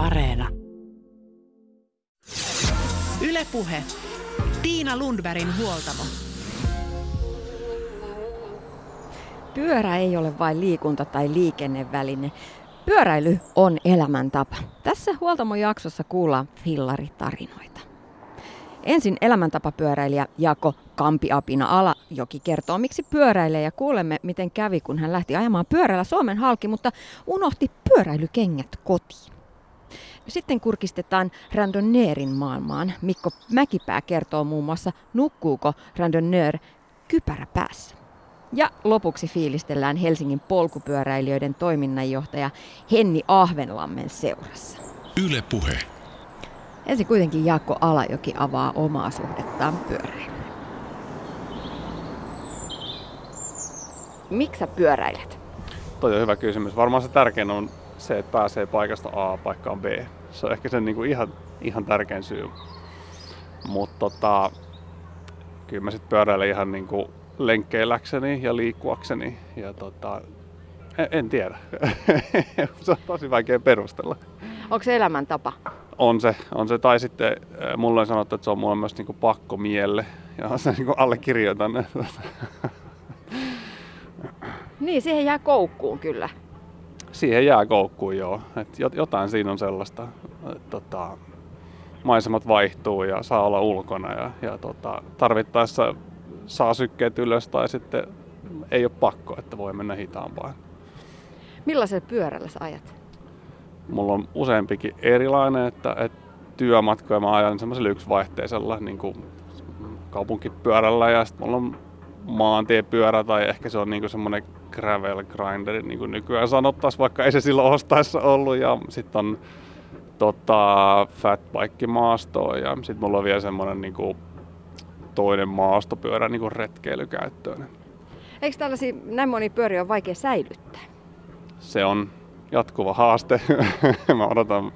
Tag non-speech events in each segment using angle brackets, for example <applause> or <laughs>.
Areena. Ylepuhe. Tiina Lundbergin huoltamo. Pyörä ei ole vain liikunta- tai liikenneväline. Pyöräily on elämäntapa. Tässä huoltamojaksossa kuullaan fillaritarinoita. Ensin elämäntapapyöräilijä Jako Kampiapina Alajoki kertoo, miksi pyöräilee ja kuulemme, miten kävi, kun hän lähti ajamaan pyörällä Suomen halki, mutta unohti pyöräilykengät kotiin. Sitten kurkistetaan randonneerin maailmaan. Mikko Mäkipää kertoo muun muassa, nukkuuko randonneur kypärä päässä. Ja lopuksi fiilistellään Helsingin polkupyöräilijöiden toiminnanjohtaja Henni Ahvenlammen seurassa. Yle Puhe. Ensin kuitenkin Jaakko Alajoki avaa omaa suhdettaan pyöräilyyn. Miksi sä pyöräilet? Toi on hyvä kysymys. Varmaan se tärkein on se, että pääsee paikasta A paikkaan B. Se on ehkä se niin kuin ihan, ihan tärkein syy. Mutta tota, kyllä mä sitten pyöräilen ihan niin kuin lenkkeilläkseni ja liikkuakseni. Ja tota, en, en tiedä. <laughs> se on tosi vaikea perustella. Onko se elämäntapa? On se, on se. Tai sitten äh, mulle on sanottu, että se on mulle myös niin kuin pakko mielle. Ja <laughs> se niin kuin allekirjoitan. Niin, siihen jää koukkuun kyllä. Siihen jää koukkuun joo. Et jotain siinä on sellaista. Tota, maisemat vaihtuu ja saa olla ulkona ja, ja tota, tarvittaessa saa sykkeet ylös tai sitten ei ole pakko, että voi mennä hitaampaan. Millaisella pyörällä sä ajat? Mulla on useampikin erilainen, että, että työmatkoja mä ajan semmoisella yksivaihteisella niin kuin kaupunkipyörällä ja sitten mulla on maantiepyörä tai ehkä se on niin kuin semmoinen gravel grinder, niin kuin nykyään sanottaisiin, vaikka ei se silloin ostaessa ollut. Ja sitten on tota, fatbike maastoa ja sitten mulla on vielä semmoinen niin kuin, toinen maastopyörä niin kuin retkeilykäyttöön. Eikö tällaisia näin moni pyöriä on vaikea säilyttää? Se on jatkuva haaste. <laughs> mä odotan,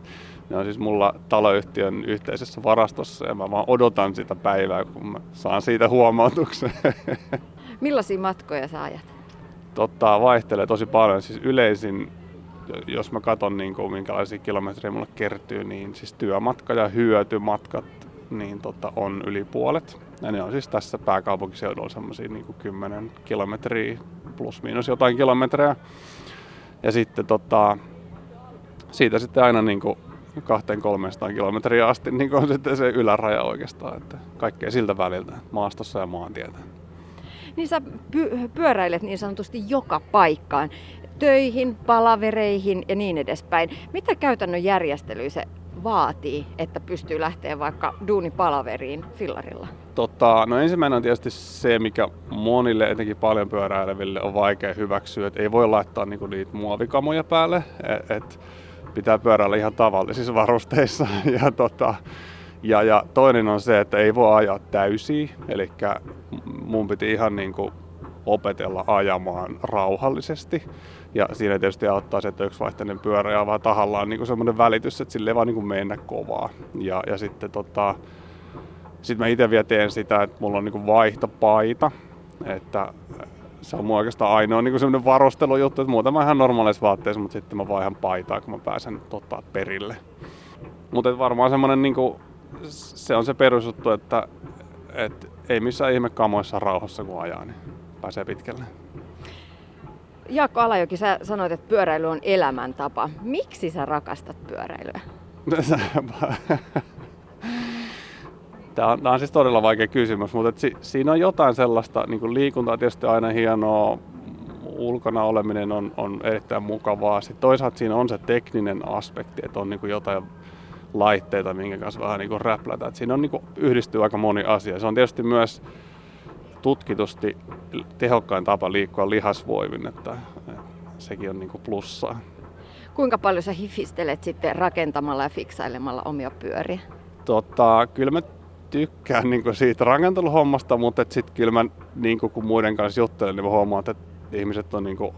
ne on siis mulla taloyhtiön yhteisessä varastossa ja mä vaan odotan sitä päivää, kun mä saan siitä huomautuksen. <laughs> Millaisia matkoja sä ajat? Totta, vaihtelee tosi paljon. Siis yleisin, jos mä katson niin kuin, minkälaisia kilometrejä mulle kertyy, niin siis työmatka ja hyötymatkat niin tota, on yli puolet. Ja ne on siis tässä pääkaupunkiseudulla semmoisia niin 10 kilometriä plus miinus jotain kilometrejä. Ja sitten tota, siitä sitten aina niin kuin 200-300 kilometriä asti niin on sitten se yläraja oikeastaan. Että kaikkea siltä väliltä, maastossa ja maantietä. Niin sä py- pyöräilet niin sanotusti joka paikkaan. Töihin, palavereihin ja niin edespäin. Mitä käytännön järjestelyä se vaatii, että pystyy lähteä vaikka duunipalaveriin fillarilla? Tota, no ensimmäinen on tietysti se, mikä monille, etenkin paljon pyöräileville, on vaikea hyväksyä, että ei voi laittaa niinku niitä muovikamoja päälle, että et pitää pyöräillä ihan tavallisissa varusteissa. <laughs> Ja, tota, ja, ja toinen on se, että ei voi ajaa täysiä, eli mun piti ihan niinku opetella ajamaan rauhallisesti. Ja siinä tietysti auttaa se, että vaihteinen pyörä ja vaan tahallaan niin semmoinen välitys, että sille ei vaan niin mennä kovaa. Ja, ja sitten tota, sit mä itse vielä teen sitä, että mulla on niin vaihtopaita, että se on mun oikeastaan ainoa niin semmoinen varustelujuttu, että muuten mä ihan normaaleissa vaatteissa, mutta sitten mä vaihan paitaa, kun mä pääsen tota, perille. Mutta varmaan semmoinen, niin kuin, se on se perusjuttu, että, että ei missään ihme kamoissa rauhassa kun ajaa, niin pääsee pitkälle. Jaakko Alajoki, sä sanoit, että pyöräily on elämäntapa. Miksi sä rakastat pyöräilyä? <laughs> Tämä on, tämä on siis todella vaikea kysymys, mutta si, siinä on jotain sellaista, niin kuin liikunta on tietysti aina hienoa, ulkona oleminen on, on erittäin mukavaa. Sitten toisaalta siinä on se tekninen aspekti, että on niin kuin jotain laitteita, minkä kanssa vähän niin räplätä. Että siinä on niin kuin, yhdistyy aika moni asia. Se on tietysti myös tutkitusti tehokkain tapa liikkua lihasvoimin, että sekin on niin kuin plussaa. Kuinka paljon sä hifistelet sitten rakentamalla ja fiksailemalla omia pyöriä? Tota, kyllä mä tykkään niin kuin siitä rakenteluhommasta, mutta sitten kyllä mä niin kuin, kun muiden kanssa juttelen, niin mä huomaan, että ihmiset on niin kuin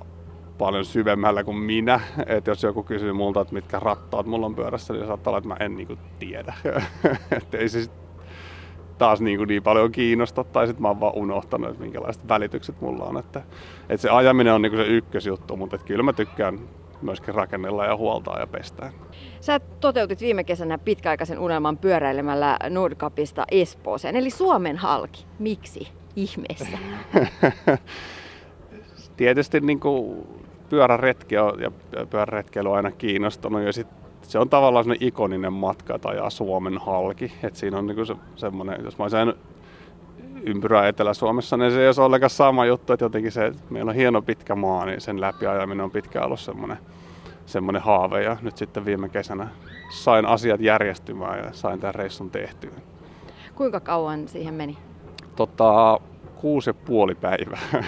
paljon syvemmällä kuin minä. Et jos joku kysyy multa, että mitkä rattaat mulla on pyörässä, niin saattaa olla, että mä en niin kuin tiedä. <laughs> et ei se taas niin, kuin niin paljon kiinnosta, tai sitten mä oon vaan unohtanut, että minkälaiset välitykset mulla on. Että, että se ajaminen on niin kuin se ykkösjuttu, mutta että kyllä mä tykkään myöskin rakennellaan ja huoltaa ja pestään. Sä toteutit viime kesänä pitkäaikaisen unelman pyöräilemällä Nordkapista Espooseen, eli Suomen halki. Miksi ihmeessä? <laughs> Tietysti niin kuin pyöräretki on, ja pyöräretkeily on aina kiinnostunut ja sit se on tavallaan sellainen ikoninen matka, että ajaa Suomen halki. Et siinä on niin se, semmoinen, jos mä olisin ympyrää Etelä-Suomessa, niin se ei ole ollenkaan sama juttu, että jotenkin se, että meillä on hieno pitkä maa, niin sen läpiajaminen on pitkään ollut semmoinen, semmoinen haave. Ja nyt sitten viime kesänä sain asiat järjestymään ja sain tämän reissun tehtyä. Kuinka kauan siihen meni? Tota, kuusi ja puoli päivää. <laughs>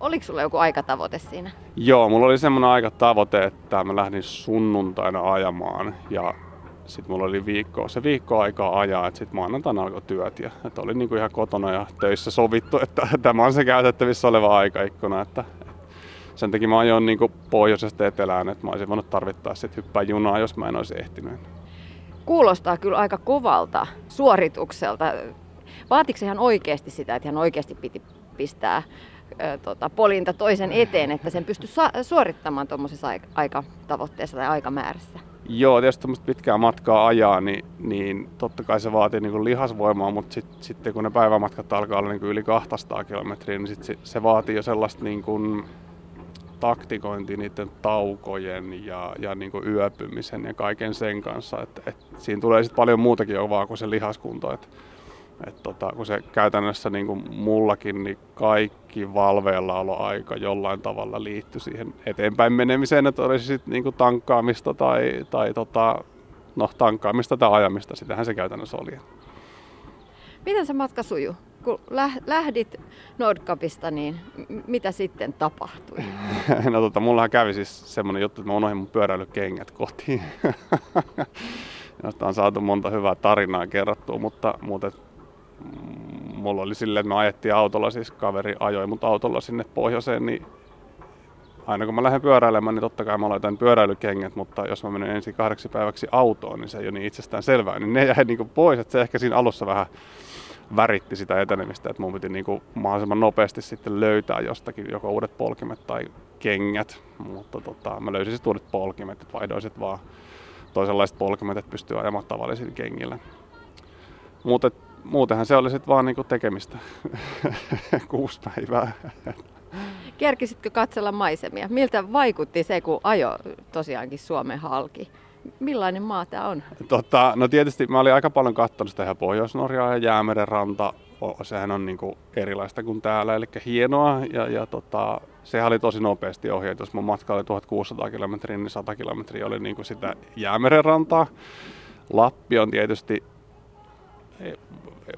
Oliko sulla joku aikatavoite siinä? Joo, mulla oli semmoinen aikatavoite, että mä lähdin sunnuntaina ajamaan ja sitten mulla oli viikko, se viikko aikaa ajaa, että sitten maanantaina alkoi työt ja että oli niinku ihan kotona ja töissä sovittu, että <laughs> tämä on se käytettävissä oleva aikaikkuna, että sen takia mä ajoin niinku pohjoisesta etelään, että mä olisin voinut tarvittaa sitten hyppää junaa, jos mä en olisi ehtinyt. Kuulostaa kyllä aika kovalta suoritukselta. Vaatiko ihan oikeasti sitä, että ihan oikeasti piti pistää tota, polinta toisen eteen, että sen pystyi suorittamaan tuommoisessa aikatavoitteessa tai aikamäärässä? Joo, tietysti tämmöistä pitkää matkaa ajaa, niin, niin totta kai se vaatii niin lihasvoimaa, mutta sit, sitten kun ne päivämatkat alkaa olla niin yli 200 kilometriä, niin sit se, se vaatii jo sellaista niin kuin taktikointi niiden taukojen ja, ja niin kuin yöpymisen ja kaiken sen kanssa. Et, et siinä tulee sitten paljon muutakin jo vaan kuin se lihaskunto. Et, et tota, kun se käytännössä niin kuin mullakin, niin kaikki valveillaoloaika jollain tavalla liittyy siihen eteenpäin menemiseen, että olisi sitten niin kuin tankkaamista tai, tai tota, no, tankkaamista tai ajamista, sitähän se käytännössä oli. Miten se matka sujuu? Kun lähdit Nordkapista, niin mitä sitten tapahtui? <laughs> no tota, mullahan kävi siis semmoinen juttu, että mä unohdin mun pyöräilykengät kotiin. <laughs> Josta on saatu monta hyvää tarinaa kerrottua, mutta, mutta mulla oli silleen, että me ajettiin autolla, siis kaveri ajoi mut autolla sinne pohjoiseen, niin aina kun mä lähden pyöräilemään, niin totta kai mä laitan pyöräilykengät, mutta jos mä menen ensin kahdeksi päiväksi autoon, niin se ei ole niin itsestään selvää, niin ne jäi niin kuin pois, että se ehkä siinä alussa vähän väritti sitä etenemistä, että mun piti niin kuin mahdollisimman nopeasti sitten löytää jostakin joko uudet polkimet tai kengät, mutta tota, mä löysin sitten uudet polkimet, että vaihdoin vaan toisenlaiset polkimet, että pystyy ajamaan tavallisilla kengillä. Mutta muutenhan se oli sitten vaan niinku tekemistä <laughs> kuusi päivää. Kerkisitkö katsella maisemia? Miltä vaikutti se, kun ajo tosiaankin Suomen halki? Millainen maa tämä on? Tota, no tietysti mä olin aika paljon katsonut sitä ihan Pohjois-Norjaa ja Jäämeren ranta. Sehän on niinku erilaista kuin täällä, eli hienoa. Ja, ja tota, sehän oli tosi nopeasti ohjeet. Jos mun matka oli 1600 kilometriä, niin 100 kilometriä oli niinku sitä Jäämeren rantaa. Lappi on tietysti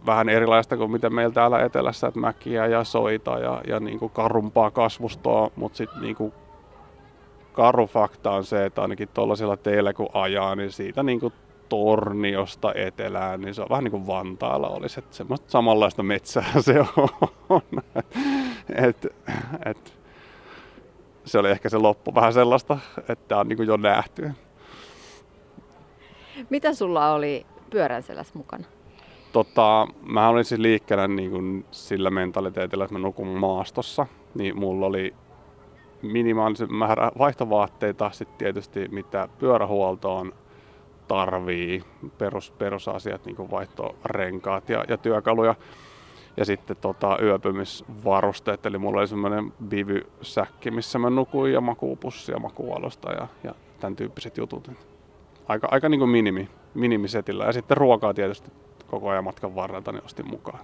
vähän erilaista kuin mitä meillä täällä etelässä, että mäkiä ja soita ja, ja niin kuin karumpaa kasvustoa, mutta sitten niin karu fakta on se, että ainakin tuollaisilla teillä kun ajaa, niin siitä niin kuin Torniosta etelään, niin se on vähän niin kuin Vantaalla olisi, että semmoista samanlaista metsää <laughs> se on. et, et, se oli ehkä se loppu vähän sellaista, että on niin kuin jo nähty. Mitä sulla oli pyörän mukana? Tota, mä olin siis liikkeellä niin kuin sillä mentaliteetillä, että mä nukun maastossa, niin mulla oli minimaalisen määrä vaihtovaatteita, sitten tietysti mitä pyörähuoltoon tarvii, perus, perusasiat, niin kuin vaihtorenkaat ja, ja työkaluja. Ja sitten tota, yöpymisvarusteet, eli mulla oli semmoinen bivy-säkki, missä mä nukuin ja makuupussi ja makuualusta ja, ja tämän tyyppiset jutut. Aika, aika niin kuin minimi, minimisetillä. Ja sitten ruokaa tietysti koko ajan matkan varrelta, niin ostin mukaan.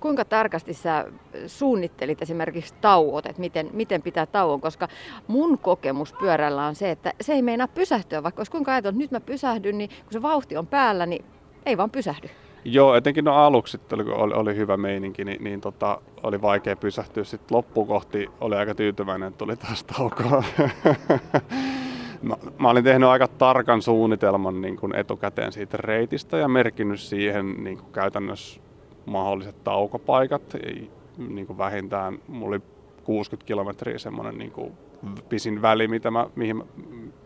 Kuinka tarkasti sä suunnittelit esimerkiksi tauot, että miten, miten pitää tauon, koska mun kokemus pyörällä on se, että se ei meinaa pysähtyä, vaikka olisi kuinka ajatellut, että nyt mä pysähdyn, niin kun se vauhti on päällä, niin ei vaan pysähdy. Joo, etenkin no aluksi oli, oli, oli hyvä meininki, niin, niin tota, oli vaikea pysähtyä. Sitten loppukohti oli aika tyytyväinen, että tuli taas taukoa. <laughs> Mä, mä olin tehnyt aika tarkan suunnitelman niin kuin etukäteen siitä reitistä ja merkinnyt siihen niin kuin käytännössä mahdolliset taukopaikat. Niin kuin vähintään, mulla oli 60 kilometriä semmoinen niin kuin pisin väli, mitä mä, mihin,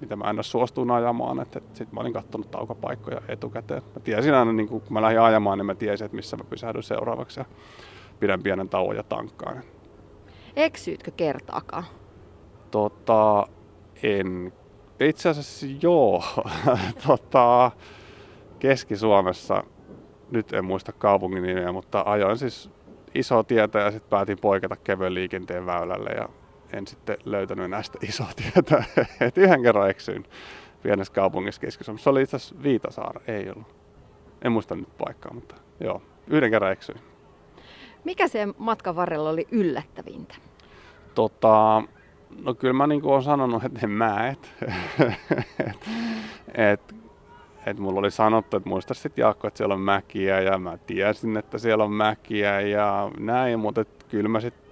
mitä mä aina suostuin ajamaan. Sitten mä olin katsonut taukopaikkoja etukäteen. Mä tiesin aina, niin kun mä lähdin ajamaan, niin mä tiesin, että missä mä pysähdyn seuraavaksi ja pidän pienen tauon ja tankkaan. Eksyytkö kertaakaan? Tota, en. Itse asiassa joo. <laughs> tota, Keski-Suomessa, nyt en muista kaupungin nimeä, mutta ajoin siis iso tietä ja sitten päätin poiketa kevyen liikenteen väylälle ja en sitten löytänyt näistä isoa tietä. <laughs> Et yhden kerran eksyin pienessä kaupungissa keski Se oli itse asiassa Viitasaara, ei ollut. En muista nyt paikkaa, mutta joo, yhden kerran eksyin. Mikä se matkan varrella oli yllättävintä? Tota, no kyllä mä niin olen sanonut, että ne mäet. et, et, et mulla oli sanottu, että muista sitten Jaakko, että siellä on mäkiä ja mä tiesin, että siellä on mäkiä ja näin, mutta kyllä mä sitten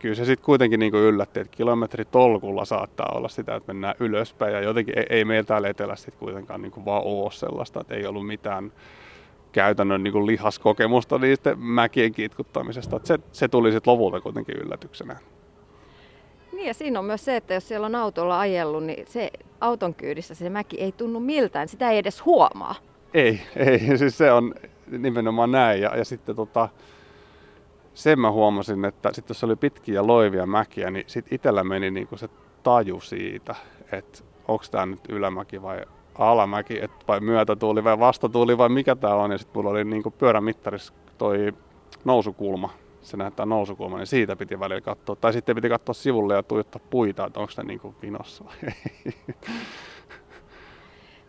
kyllä se sitten kuitenkin niin yllätti, että kilometritolkulla saattaa olla sitä, että mennään ylöspäin ja jotenkin ei, ei meillä täällä etelässä sit kuitenkaan niin vaan ole sellaista, että ei ollut mitään käytännön niin lihaskokemusta niistä mäkien kitkuttamisesta. Että se, se tuli sitten lopulta kuitenkin yllätyksenä. Niin ja siinä on myös se, että jos siellä on autolla ajellut, niin se auton kyydissä se mäki ei tunnu miltään, sitä ei edes huomaa. Ei, <laughs> ei, siis se on nimenomaan näin. Ja, ja sitten tota, sen mä huomasin, että sitten jos oli pitkiä loivia mäkiä, niin sitten itsellä meni niinku se taju siitä, että onko tämä nyt ylämäki vai alamäki, et vai myötätuuli vai vastatuuli vai mikä tämä on. Ja sitten mulla oli niinku pyörämittarissa toi nousukulma, se näyttää nousukulma, niin siitä piti välillä katsoa. Tai sitten piti katsoa sivulle ja tuijottaa puita, että onko ne niinku vinossa vai ei. <laughs>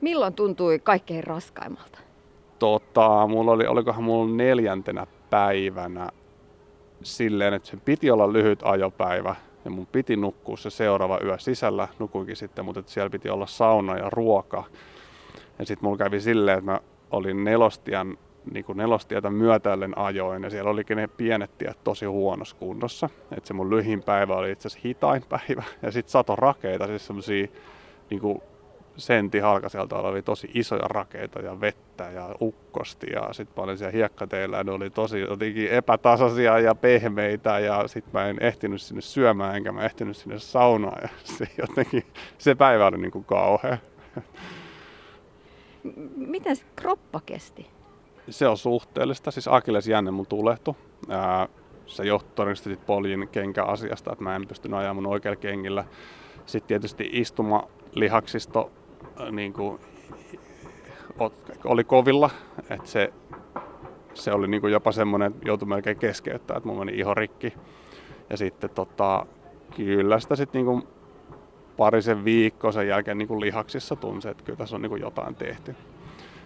Milloin tuntui kaikkein raskaimmalta? Tota, mulla oli, olikohan mulla neljäntenä päivänä silleen, että se piti olla lyhyt ajopäivä ja mun piti nukkua se seuraava yö sisällä, nukuinkin sitten, mutta siellä piti olla sauna ja ruoka. Ja sitten mulla kävi silleen, että mä olin nelostian, niin kuin nelostietä myötäillen ajoin ja siellä olikin ne pienet tiet tosi huonossa kunnossa. Että se mun lyhin päivä oli itse asiassa hitain päivä <laughs> ja sitten sato rakeita, siis semmosia niin kuin senti halkaselta oli tosi isoja rakeita ja vettä ja ukkosti ja sitten olin siellä hiekkateillä ja ne oli tosi jotenkin epätasaisia ja pehmeitä ja sitten mä en ehtinyt sinne syömään enkä mä ehtinyt sinne saunaan ja <laughs> se jotenkin, se päivä oli niin kuin kauhea. Miten se kroppa kesti? Se on suhteellista, siis Akilles jänne mun tulehtu. Se johtui todennäköisesti poljin kenkäasiasta, että mä en pystynyt ajamaan mun oikealla kengillä. Sitten tietysti istuma lihaksisto niin kuin, oli kovilla, että se, se oli niin kuin jopa semmoinen, että joutui melkein keskeyttää, että mun meni iho rikki. Ja sitten tota, kyllä sitä sitten niin parisen viikkoa sen jälkeen niin kuin lihaksissa tunsi, että kyllä tässä on niin kuin jotain tehty.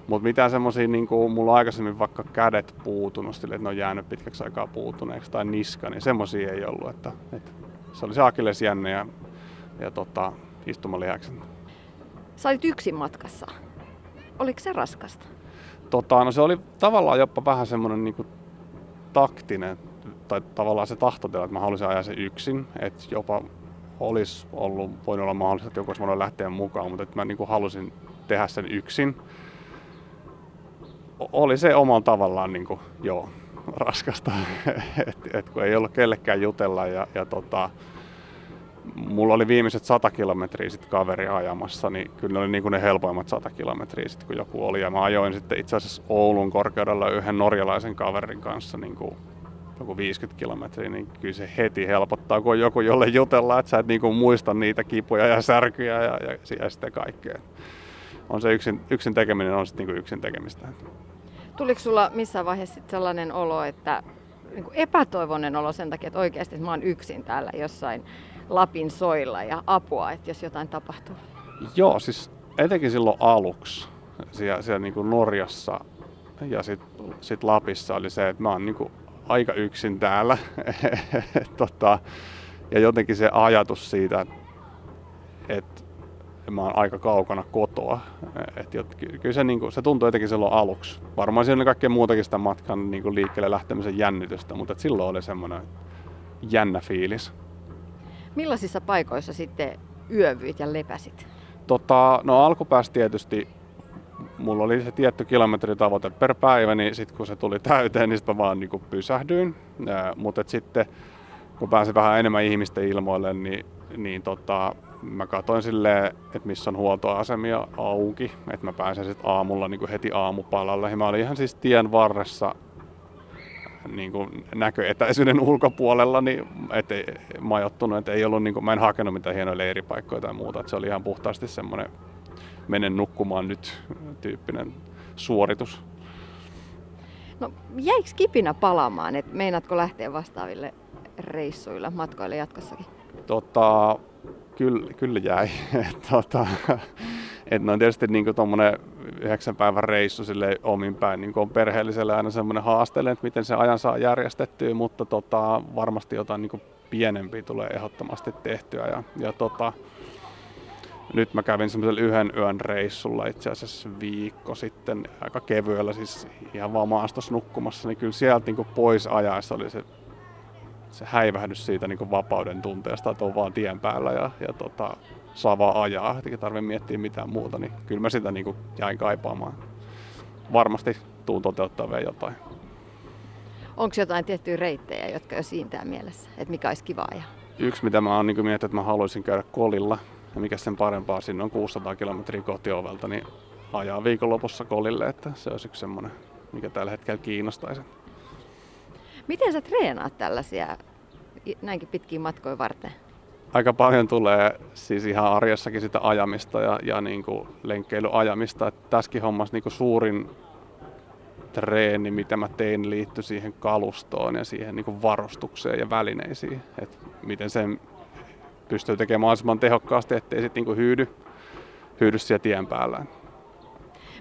Mutta mitään semmoisia, niin kuin mulla on aikaisemmin vaikka kädet puutunut, sille, että ne on jäänyt pitkäksi aikaa puutuneeksi tai niska, niin semmoisia ei ollut. Että, että se oli se akillesjänne ja, ja tota, istumalihakset. Sä olit yksin matkassa. Oliko se raskasta? Tota, no se oli tavallaan jopa vähän semmoinen niin taktinen, tai tavallaan se tahtotila, että mä halusin ajaa sen yksin. Että jopa olisi ollut, voinut olla mahdollista, että joku olisi voinut lähteä mukaan, mutta että mä niin kuin halusin tehdä sen yksin. Oli se omalla tavallaan niin kuin, joo, raskasta, <laughs> että et kun ei ollut kellekään jutella ja, ja tota, mulla oli viimeiset 100 kilometriä sitten kaveri ajamassa, niin kyllä ne oli niin kuin ne helpoimmat 100 kilometriä sitten kun joku oli. Ja mä ajoin sitten itse asiassa Oulun korkeudella yhden norjalaisen kaverin kanssa niin kuin joku 50 kilometriä, niin kyllä se heti helpottaa, kun on joku, jolle jutellaan, että sä et niin kuin muista niitä kipuja ja särkyjä ja, ja, ja sitten kaikkea. On se yksin, yksin tekeminen on sitten niin yksin tekemistä. Tuliko sulla missään vaiheessa sellainen olo, että niin epätoivoinen olo sen takia, että oikeasti mä oon yksin täällä jossain Lapin soilla ja apua, että jos jotain tapahtuu? Joo, siis etenkin silloin aluksi siellä, siellä niin kuin Norjassa ja sitten sit Lapissa oli se, että mä oon niin kuin aika yksin täällä. <laughs> tota, ja jotenkin se ajatus siitä, että mä oon aika kaukana kotoa. Et jot, kyllä se, niin kuin, se tuntui jotenkin silloin aluksi. Varmaan siinä oli kaikkea muutakin sitä matkan niin kuin liikkeelle lähtemisen jännitystä, mutta silloin oli semmoinen jännä fiilis. Millaisissa paikoissa sitten yövyit ja lepäsit? Tota, no alkupäässä tietysti mulla oli se tietty kilometritavoite per päivä, niin sitten kun se tuli täyteen, niin sitten mä vaan niin pysähdyin. Mutta sitten kun pääsin vähän enemmän ihmisten ilmoille, niin, niin tota, mä katsoin silleen, että missä on huoltoasemia auki, että mä pääsen sitten aamulla niin heti aamupalalle. Ja mä olin ihan siis tien varressa niin kuin näköetäisyyden ulkopuolella niin et ei, majoittunut, että ei ollut, niin kuin, mä en hakenut mitään hienoja leiripaikkoja tai muuta, että se oli ihan puhtaasti semmoinen menen nukkumaan nyt tyyppinen suoritus. No jäikö kipinä palaamaan, että meinaatko lähteä vastaaville reissuilla, matkoille jatkossakin? Tota, kyllä, kyllä jäi. <laughs> tota, et no tietysti niin tuommoinen yhdeksän päivän reissu sille omin päin niin on perheelliselle aina semmoinen haasteellinen, että miten se ajan saa järjestettyä, mutta tota, varmasti jotain niin pienempiä tulee ehdottomasti tehtyä. Ja, ja tota, nyt mä kävin semmoisella yhden yön reissulla itse asiassa viikko sitten aika kevyellä, siis ihan vaan maastossa nukkumassa, niin kyllä sieltä niin pois ajaessa oli se, se häivähdys siitä niin vapauden tunteesta, että on vaan tien päällä ja, ja tota, saa vaan ajaa, eikä tarvitse miettiä mitään muuta, niin kyllä mä sitä niin jäin kaipaamaan. Varmasti tuun toteuttaa vielä jotain. Onko jotain tiettyjä reittejä, jotka jo siintää mielessä, että mikä olisi kiva ajaa? Yksi, mitä mä oon niin miettinyt, että mä haluaisin käydä kolilla, ja mikä sen parempaa, sinne on 600 kilometriä kotiovelta, niin ajaa viikonlopussa kolille, että se olisi yksi semmoinen, mikä tällä hetkellä kiinnostaisi. Miten sä treenaat tällaisia näinkin pitkiä matkoja varten? Aika paljon tulee siis ihan arjessakin sitä ajamista ja, ja niin kuin lenkkeilyajamista. Tässäkin hommassa niin kuin suurin treeni, mitä mä tein, liittyi siihen kalustoon ja siihen niin kuin varustukseen ja välineisiin. Että miten sen pystyy tekemään mahdollisimman tehokkaasti, ettei sitten niinku hyydy, hyydy siellä tien päällä.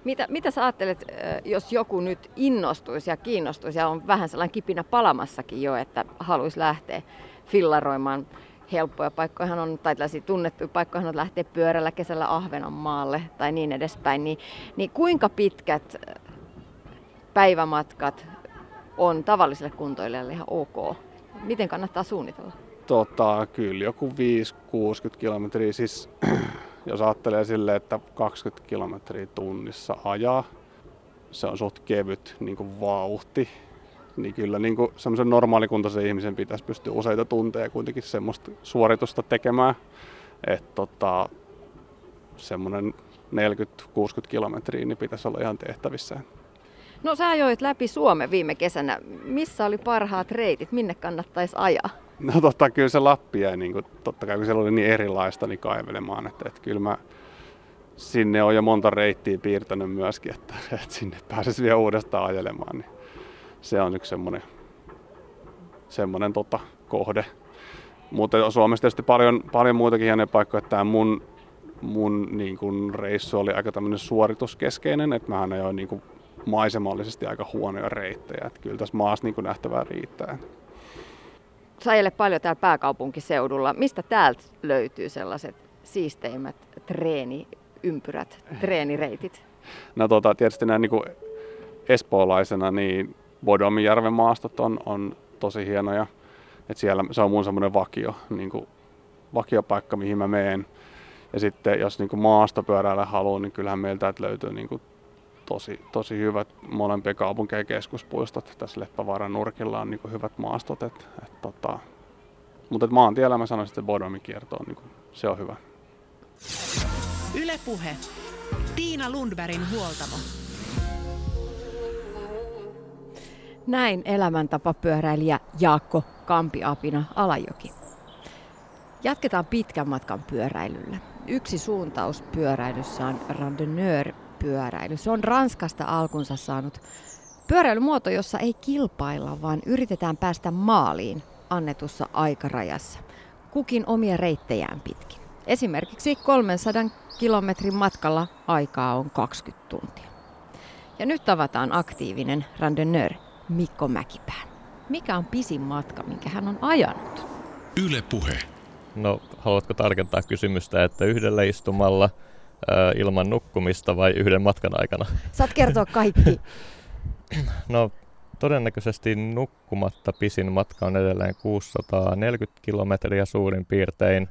Mitä, mitä sä ajattelet, jos joku nyt innostuisi ja kiinnostuisi ja on vähän sellainen kipinä palamassakin jo, että haluaisi lähteä fillaroimaan helppoja paikkoja on, tai tällaisia tunnettuja paikkoja on lähteä pyörällä kesällä Ahvenanmaalle tai niin edespäin, niin, niin kuinka pitkät päivämatkat on tavalliselle kuntoilijalle ihan ok? Miten kannattaa suunnitella? Tota, kyllä joku 5-60 kilometriä, siis jos ajattelee silleen, että 20 kilometriä tunnissa ajaa, se on suht kevyt niin kuin vauhti, niin kyllä niin kuin semmoisen normaalikuntaisen ihmisen pitäisi pystyä useita tunteja kuitenkin semmoista suoritusta tekemään. Että tota, semmoinen 40-60 kilometriä niin pitäisi olla ihan tehtävissä. No sä ajoit läpi Suomen viime kesänä. Missä oli parhaat reitit? Minne kannattaisi ajaa? No totta, kyllä se Lappi jäi, niin kuin, totta kai kun siellä oli niin erilaista, niin kaivelemaan. Että, että kyllä mä sinne on jo monta reittiä piirtänyt myöskin, että, <laughs> että sinne pääsisi vielä uudestaan ajelemaan. Niin se on yksi semmoinen, semmoinen tota, kohde. Mutta Suomessa tietysti paljon, paljon muitakin hienoja paikkoja. Tämä mun, mun niin kun reissu oli aika tämmöinen suorituskeskeinen, että mä ajoin niin maisemallisesti aika huonoja reittejä. Että kyllä tässä maassa niin nähtävää riittää sä paljon täällä pääkaupunkiseudulla. Mistä täältä löytyy sellaiset siisteimmät treeniympyrät, treenireitit? No tota, tietysti näin niin espoolaisena, niin Bodomijärven maastot on, on tosi hienoja. Et siellä se on mun semmoinen vakio, niin kuin, vakiopaikka, mihin mä meen. Ja sitten jos niin maastopyöräillä haluaa, niin kyllähän meiltä löytyy niin kuin, tosi, tosi hyvät molempien kaupunkien keskuspuistot. Tässä Leppävaaran nurkilla on niin hyvät maastot. Et, et, tota, mutta maantiellä mä sanoisin, että Bodomin kierto on, niin kuin, se on hyvä. Ylepuhe. Tiina Lundbergin huoltamo. Näin elämäntapapyöräilijä Jaakko Kampiapina Alajoki. Jatketaan pitkän matkan pyöräilyllä. Yksi suuntaus pyöräilyssä on randonneur pyöräily. Se on Ranskasta alkunsa saanut pyöräilymuoto, jossa ei kilpailla, vaan yritetään päästä maaliin annetussa aikarajassa. Kukin omia reittejään pitkin. Esimerkiksi 300 kilometrin matkalla aikaa on 20 tuntia. Ja nyt tavataan aktiivinen randonneur Mikko Mäkipää. Mikä on pisin matka, minkä hän on ajanut? Yle puhe. No, haluatko tarkentaa kysymystä, että yhdellä istumalla – ilman nukkumista vai yhden matkan aikana? Saat kertoa kaikki. <clears throat> no todennäköisesti nukkumatta pisin matka on edelleen 640 kilometriä suurin piirtein.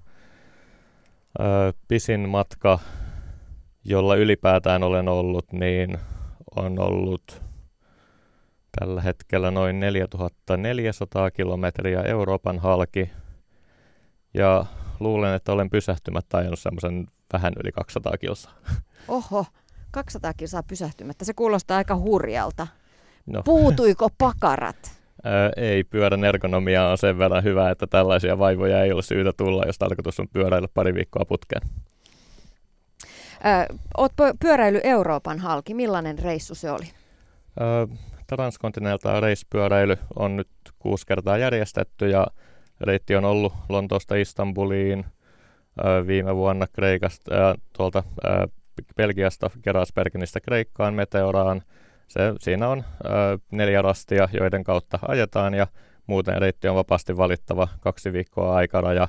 pisin matka, jolla ylipäätään olen ollut, niin on ollut tällä hetkellä noin 4400 kilometriä Euroopan halki. Ja luulen, että olen pysähtymättä ajanut semmoisen vähän yli 200 kilsaa. Oho, 200 kilsaa pysähtymättä. Se kuulostaa aika hurjalta. No. Puutuiko pakarat? Ei, pyörän ergonomia on sen verran hyvä, että tällaisia vaivoja ei ole syytä tulla, jos tarkoitus on pyöräillä pari viikkoa putkeen. Ää, oot pyöräily Euroopan halki. Millainen reissu se oli? Ää, Transkontinental Race-pyöräily on nyt kuusi kertaa järjestetty ja reitti on ollut Lontoosta Istanbuliin, viime vuonna Kreikasta, ää, tuolta ää, Belgiasta Gerasbergenistä Kreikkaan, Meteoraan. Se, siinä on ää, neljä rastia, joiden kautta ajetaan ja muuten reitti on vapaasti valittava kaksi viikkoa aikaraja.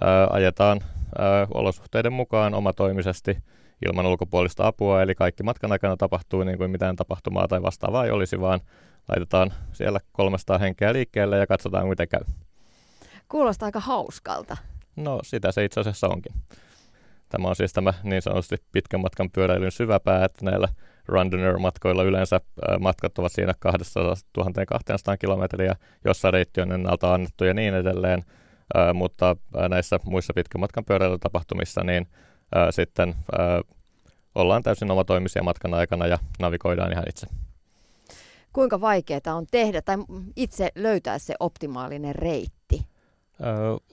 Ää, ajetaan ää, olosuhteiden mukaan omatoimisesti ilman ulkopuolista apua, eli kaikki matkan aikana tapahtuu niin kuin mitään tapahtumaa tai vastaavaa ei olisi, vaan laitetaan siellä 300 henkeä liikkeelle ja katsotaan, miten käy. Kuulostaa aika hauskalta. No, sitä se itse asiassa onkin. Tämä on siis tämä niin sanotusti pitkän matkan pyöräilyn syväpää, että näillä Rundoner-matkoilla yleensä matkat ovat siinä 1200 kilometriä, jossa reitti on ennalta annettu ja niin edelleen, mutta näissä muissa pitkän matkan pyöräilytapahtumissa niin sitten ollaan täysin omatoimisia matkan aikana ja navigoidaan ihan itse. Kuinka vaikeaa on tehdä tai itse löytää se optimaalinen reitti?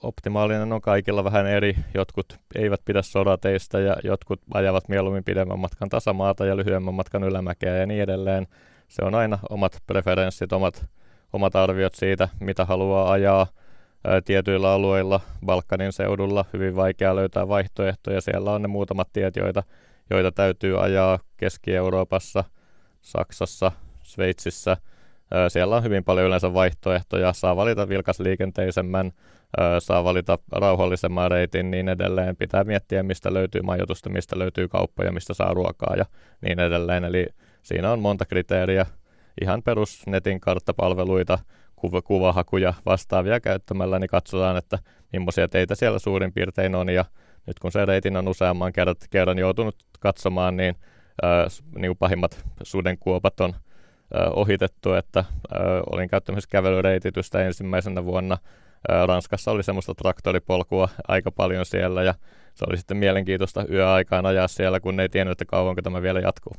Optimaalinen on kaikilla vähän eri. Jotkut eivät pidä sodateista ja jotkut ajavat mieluummin pidemmän matkan tasamaata ja lyhyemmän matkan ylämäkeä ja niin edelleen. Se on aina omat preferenssit, omat, omat arviot siitä, mitä haluaa ajaa. tietyillä alueilla, Balkanin seudulla, hyvin vaikea löytää vaihtoehtoja. Siellä on ne muutamat tiet, joita, joita täytyy ajaa Keski-Euroopassa, Saksassa, Sveitsissä. Siellä on hyvin paljon yleensä vaihtoehtoja. Saa valita vilkasliikenteisemmän, saa valita rauhallisemman reitin niin edelleen. Pitää miettiä, mistä löytyy majoitusta, mistä löytyy kauppoja, mistä saa ruokaa ja niin edelleen. Eli siinä on monta kriteeriä, ihan perus netin karttapalveluita, kuva, kuvahakuja vastaavia käyttämällä, niin katsotaan, että millaisia teitä siellä suurin piirtein on. Ja nyt kun se reitin on useamman kerran, joutunut katsomaan, niin, äh, niin pahimmat sudenkuopat on ohitettu, että olin käyttämässä kävelyreititystä ensimmäisenä vuonna Ranskassa oli semmoista traktoripolkua aika paljon siellä ja se oli sitten mielenkiintoista yöaikaan ajaa siellä, kun ei tiennyt, että kauanko tämä vielä jatkuu.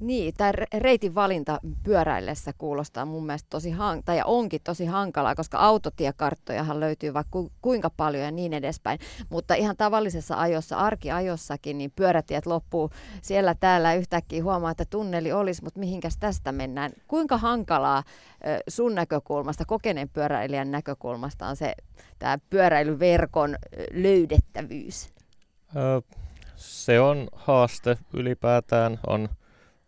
Niin, tämä reitin valinta pyöräillessä kuulostaa mun mielestä tosi hank- tai onkin tosi hankalaa, koska autotiekarttojahan löytyy vaikka ku- kuinka paljon ja niin edespäin. Mutta ihan tavallisessa ajossa, arkiajossakin, niin pyörätiet loppuu siellä täällä yhtäkkiä huomaa, että tunneli olisi, mutta mihinkäs tästä mennään. Kuinka hankalaa sun näkökulmasta, kokeneen pyöräilijän näkökulmasta on se tämä pyöräilyverkon löydettävyys? se on haaste ylipäätään. On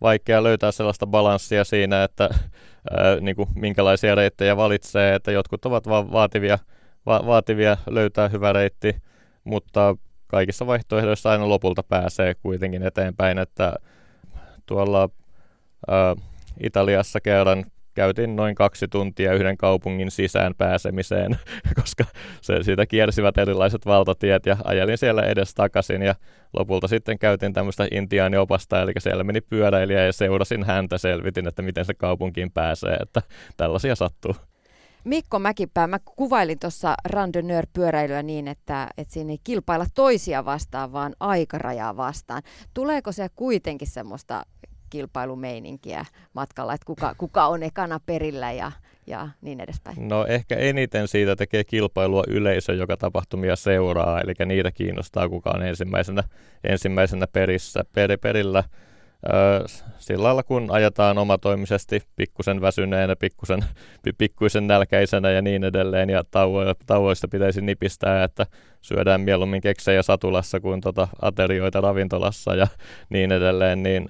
vaikea löytää sellaista balanssia siinä, että <laughs> ää, niin kuin, minkälaisia reittejä valitsee, että jotkut ovat va- vaativia, va- vaativia löytää hyvä reitti, mutta kaikissa vaihtoehdoissa aina lopulta pääsee kuitenkin eteenpäin, että tuolla ää, Italiassa kerran käytin noin kaksi tuntia yhden kaupungin sisään pääsemiseen, <laughs> koska se, siitä kiersivät erilaiset valtatiet ja ajelin siellä edes takaisin ja lopulta sitten käytin tämmöistä intiaaniopasta, eli siellä meni pyöräilijä ja seurasin häntä, selvitin, että miten se kaupunkiin pääsee, että tällaisia sattuu. Mikko Mäkipää, mä kuvailin tuossa randonneur-pyöräilyä niin, että, että siinä ei kilpailla toisia vastaan, vaan aikarajaa vastaan. Tuleeko se kuitenkin semmoista kilpailumeininkiä matkalla, että kuka, kuka on ekana perillä ja, ja niin edespäin? No ehkä eniten siitä tekee kilpailua yleisö, joka tapahtumia seuraa, eli niitä kiinnostaa kuka on ensimmäisenä, ensimmäisenä perissä, per, perillä. Sillä lailla kun ajetaan omatoimisesti pikkusen väsyneenä, pikkusen, pikkuisen nälkäisenä ja niin edelleen, ja tauo, tauoista pitäisi nipistää, että syödään mieluummin keksejä satulassa kuin tota aterioita ravintolassa ja niin edelleen, niin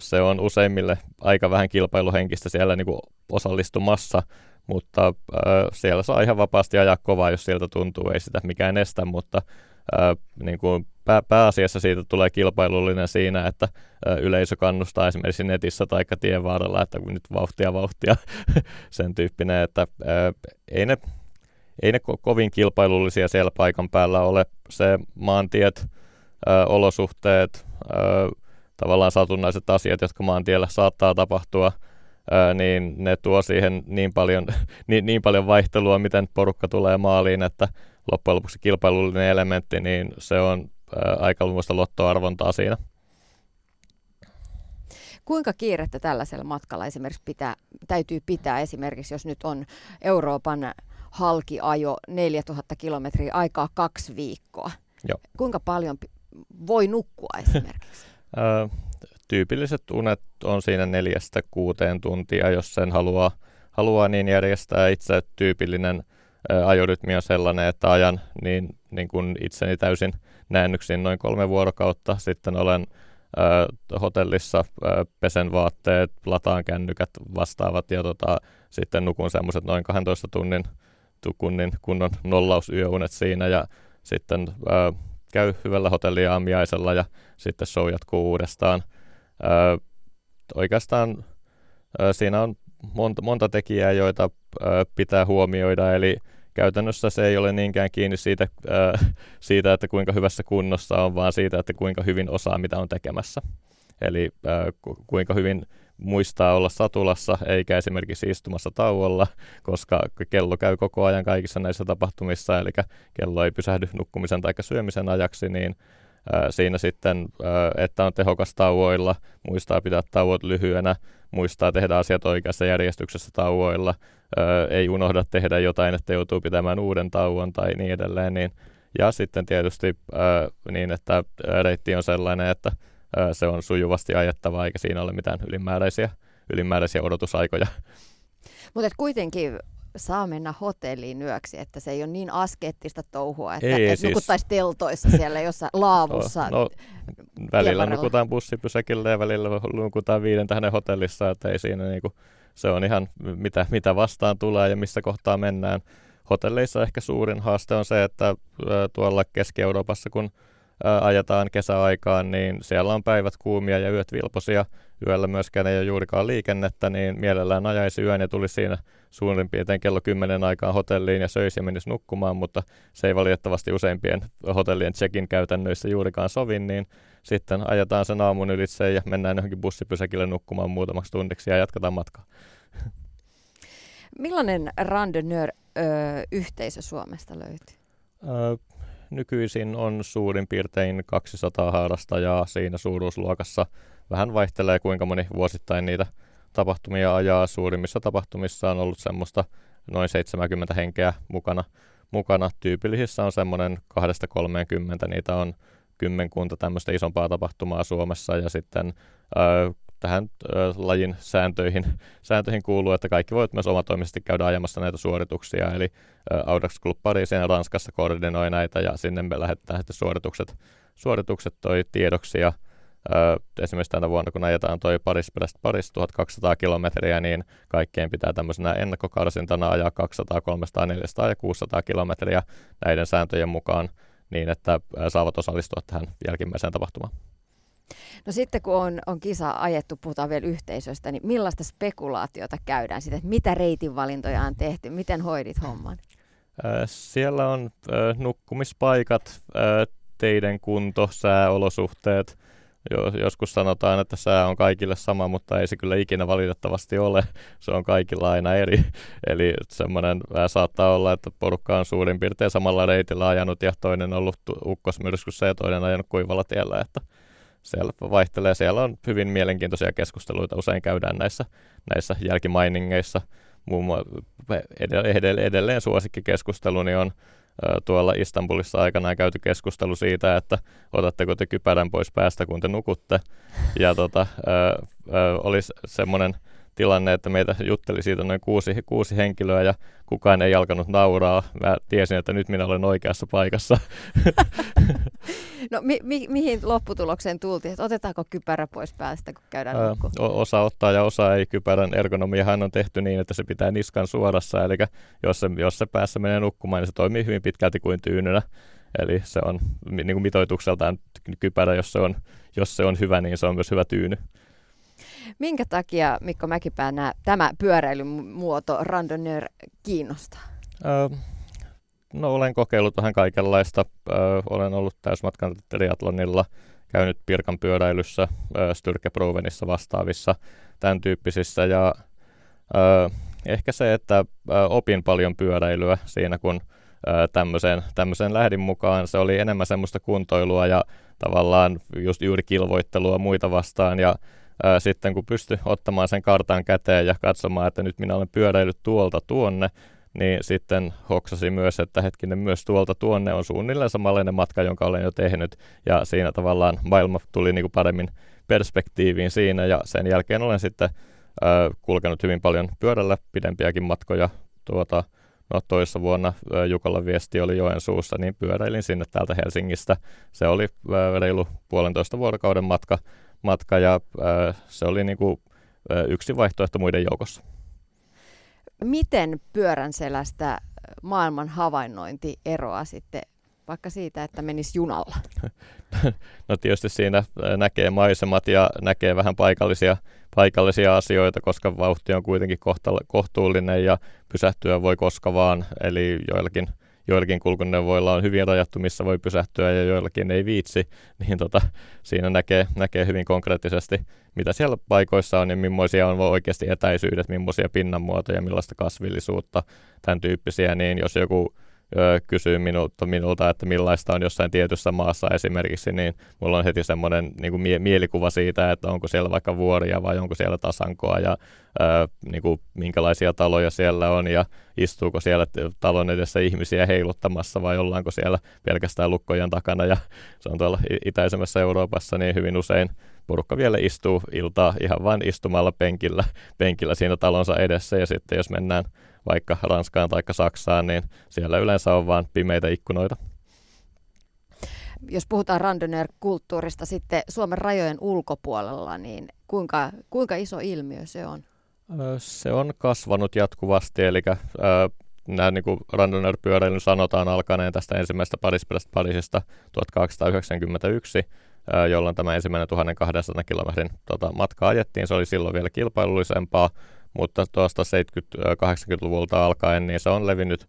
se on useimmille aika vähän kilpailuhenkistä siellä niin kuin osallistumassa, mutta siellä saa ihan vapaasti ajaa kovaa, jos sieltä tuntuu, ei sitä mikään estä, mutta niin kuin pää, pääasiassa siitä tulee kilpailullinen siinä, että yleisö kannustaa esimerkiksi netissä tai tien varrella, että nyt vauhtia vauhtia, <laughs> sen tyyppinen, että ei ne, ei ne ko- kovin kilpailullisia siellä paikan päällä ole. Se maantiet, olosuhteet, tavallaan satunnaiset asiat, jotka maantiellä saattaa tapahtua, ää, niin ne tuo siihen niin paljon, <laughs> niin, niin paljon vaihtelua, miten porukka tulee maaliin, että loppujen lopuksi kilpailullinen elementti, niin se on ää, aika muista lottoarvontaa siinä. Kuinka kiirettä tällaisella matkalla esimerkiksi pitää, täytyy pitää esimerkiksi, jos nyt on Euroopan halkiajo 4000 kilometriä aikaa kaksi viikkoa? Joo. Kuinka paljon voi nukkua esimerkiksi? Tyypilliset unet on siinä neljästä kuuteen tuntia, jos sen haluaa, haluaa niin järjestää. Itse tyypillinen ajorytmi on sellainen, että ajan niin, niin kuin itseni täysin näännyksiin noin kolme vuorokautta. Sitten olen äh, hotellissa, äh, pesen vaatteet, lataan kännykät vastaavat ja tota, sitten nukun semmoiset noin 12 tunnin tukunnin kunnon nollausyöunet siinä ja sitten äh, käy hyvällä hotelliaamiaisella ja sitten show jatkuu uudestaan. Oikeastaan siinä on monta, monta tekijää, joita pitää huomioida, eli käytännössä se ei ole niinkään kiinni siitä, siitä, että kuinka hyvässä kunnossa on, vaan siitä, että kuinka hyvin osaa, mitä on tekemässä. Eli kuinka hyvin muistaa olla satulassa eikä esimerkiksi istumassa tauolla, koska kello käy koko ajan kaikissa näissä tapahtumissa, eli kello ei pysähdy nukkumisen tai syömisen ajaksi, niin siinä sitten, että on tehokas tauoilla, muistaa pitää tauot lyhyenä, muistaa tehdä asiat oikeassa järjestyksessä tauoilla, ei unohda tehdä jotain, että joutuu pitämään uuden tauon tai niin edelleen. Niin, ja sitten tietysti niin, että reitti on sellainen, että se on sujuvasti ajettava eikä siinä ole mitään ylimääräisiä, ylimääräisiä odotusaikoja. Mutta kuitenkin saa mennä hotelliin yöksi, että se ei ole niin askeettista touhua, että, ei, että siis... nukuttaisi teltoissa siellä jossain <laughs> laavussa. No, no, välillä nukutaan bussipysäkillä ja välillä nukutaan viiden tähden hotellissa, että ei siinä niinku, se on ihan mitä, mitä vastaan tulee ja missä kohtaa mennään. Hotelleissa ehkä suurin haaste on se, että tuolla Keski-Euroopassa, kun ajetaan kesäaikaan, niin siellä on päivät kuumia ja yöt vilposia. Yöllä myöskään ei ole juurikaan liikennettä, niin mielellään ajaisi yön ja tulisi siinä suurin piirtein kello 10 aikaan hotelliin ja söisi ja menisi nukkumaan, mutta se ei valitettavasti useimpien hotellien check-in käytännöissä juurikaan sovi, niin sitten ajetaan sen aamun ylitse ja mennään johonkin bussipysäkille nukkumaan muutamaksi tunniksi ja jatketaan matkaa. Millainen randonneur-yhteisö Suomesta löytyy? Öö, nykyisin on suurin piirtein 200 harrastajaa siinä suuruusluokassa. Vähän vaihtelee kuinka moni vuosittain niitä tapahtumia ajaa. Suurimmissa tapahtumissa on ollut semmoista noin 70 henkeä mukana. mukana. Tyypillisissä on semmoinen 2-30, niitä on kymmenkunta tämmöistä isompaa tapahtumaa Suomessa ja sitten tähän ö, lajin sääntöihin, sääntöihin kuuluu, että kaikki voivat myös omatoimisesti käydä ajamassa näitä suorituksia, eli ö, Audax Club Pariisin Ranskassa koordinoi näitä ja sinne me lähetetään suoritukset, suoritukset toi tiedoksi. Ja esimerkiksi tänä vuonna, kun ajetaan toi Paris Paris 1200 kilometriä, niin kaikkeen pitää tämmöisenä ennakkokarsintana ajaa 200, 300, 400 ja 600 kilometriä näiden sääntöjen mukaan niin, että saavat osallistua tähän jälkimmäiseen tapahtumaan. No sitten kun on, on kisa ajettu, puhutaan vielä yhteisöstä, niin millaista spekulaatiota käydään siitä, että mitä reitinvalintoja on tehty, miten hoidit homman? Siellä on nukkumispaikat, teiden kunto, sääolosuhteet, joskus sanotaan, että sää on kaikille sama, mutta ei se kyllä ikinä valitettavasti ole. Se on kaikilla aina eri. <laughs> Eli semmoinen saattaa olla, että porukka on suurin piirtein samalla reitillä ajanut ja toinen on ollut ukkosmyrskyssä ja toinen ajanut kuivalla tiellä. Että siellä vaihtelee. Siellä on hyvin mielenkiintoisia keskusteluita. Usein käydään näissä, näissä jälkimainingeissa. Muun muassa edelleen, edelleen suosikkikeskusteluni on tuolla Istanbulissa aikanaan käyty keskustelu siitä, että otatteko te kypärän pois päästä, kun te nukutte. Ja tota, ö, ö, olisi semmoinen tilanne, että meitä jutteli siitä noin kuusi, kuusi henkilöä ja kukaan ei alkanut nauraa. Mä tiesin, että nyt minä olen oikeassa paikassa. <laughs> no mi- mi- mihin lopputulokseen tultiin? Että otetaanko kypärä pois päästä, kun käydään öö, Osa ottaa ja osa ei. Kypärän ergonomiahan on tehty niin, että se pitää niskan suorassa. Eli jos se, jos se päässä menee nukkumaan, niin se toimii hyvin pitkälti kuin tyynynä. Eli se on niin kuin mitoitukseltaan kypärä, jos se on, jos se on hyvä, niin se on myös hyvä tyyny. Minkä takia Mikko Mäkipää nämä, tämä pyöräilymuoto randonneur kiinnostaa? Öö, no olen kokeillut vähän kaikenlaista. Öö, olen ollut täysmatkan triatlonilla, käynyt Pirkan pyöräilyssä, Styrkeprovenissa vastaavissa, tämän tyyppisissä. Ja öö, ehkä se, että opin paljon pyöräilyä siinä, kun tämmöiseen, tämmöiseen lähdin mukaan. Se oli enemmän semmoista kuntoilua ja tavallaan just juuri kilvoittelua muita vastaan ja ää, sitten kun pysty ottamaan sen kartan käteen ja katsomaan, että nyt minä olen pyöräillyt tuolta tuonne, niin sitten hoksasi myös, että hetkinen myös tuolta tuonne on suunnilleen samanlainen matka, jonka olen jo tehnyt, ja siinä tavallaan maailma tuli niin kuin paremmin perspektiiviin siinä, ja sen jälkeen olen sitten äh, kulkenut hyvin paljon pyörällä pidempiäkin matkoja. Tuota, no toissa vuonna äh, Jukalla viesti oli Joensuussa, niin pyöräilin sinne täältä Helsingistä. Se oli reilu puolentoista vuorokauden matka, matka ja äh, se oli niin kuin, äh, yksi vaihtoehto muiden joukossa. Miten pyörän selästä maailman havainnointi eroaa sitten vaikka siitä, että menisi junalla? <laughs> No tietysti siinä näkee maisemat ja näkee vähän paikallisia, paikallisia asioita, koska vauhti on kuitenkin kohtuullinen ja pysähtyä voi koska vaan. Eli joillakin joillakin kulkuneuvoilla on hyvin rajattu, missä voi pysähtyä ja joillakin ei viitsi, <laughs> niin tota, siinä näkee, näkee hyvin konkreettisesti, mitä siellä paikoissa on ja millaisia on oikeasti etäisyydet, millaisia pinnanmuotoja, millaista kasvillisuutta, tämän tyyppisiä, niin jos joku kysyy minulta, minulta, että millaista on jossain tietyssä maassa esimerkiksi, niin mulla on heti semmoinen niin kuin mie- mielikuva siitä, että onko siellä vaikka vuoria vai onko siellä tasankoa ja ää, niin kuin minkälaisia taloja siellä on ja istuuko siellä talon edessä ihmisiä heiluttamassa vai ollaanko siellä pelkästään lukkojen takana ja se on tuolla itäisemmässä Euroopassa niin hyvin usein porukka vielä istuu iltaa ihan vain istumalla penkillä, penkillä siinä talonsa edessä ja sitten jos mennään vaikka Ranskaan tai Saksaan, niin siellä yleensä on vain pimeitä ikkunoita. Jos puhutaan randonneur-kulttuurista sitten Suomen rajojen ulkopuolella, niin kuinka, kuinka iso ilmiö se on? Se on kasvanut jatkuvasti, eli äh, nämä niin randonneur-pyöräilyn sanotaan alkaneen tästä ensimmäisestä Parispäästä Pariisista 1891, jolloin tämä ensimmäinen 1200 kilometrin tota, matka ajettiin. Se oli silloin vielä kilpailullisempaa, mutta tuosta 70-80-luvulta alkaen niin se on levinnyt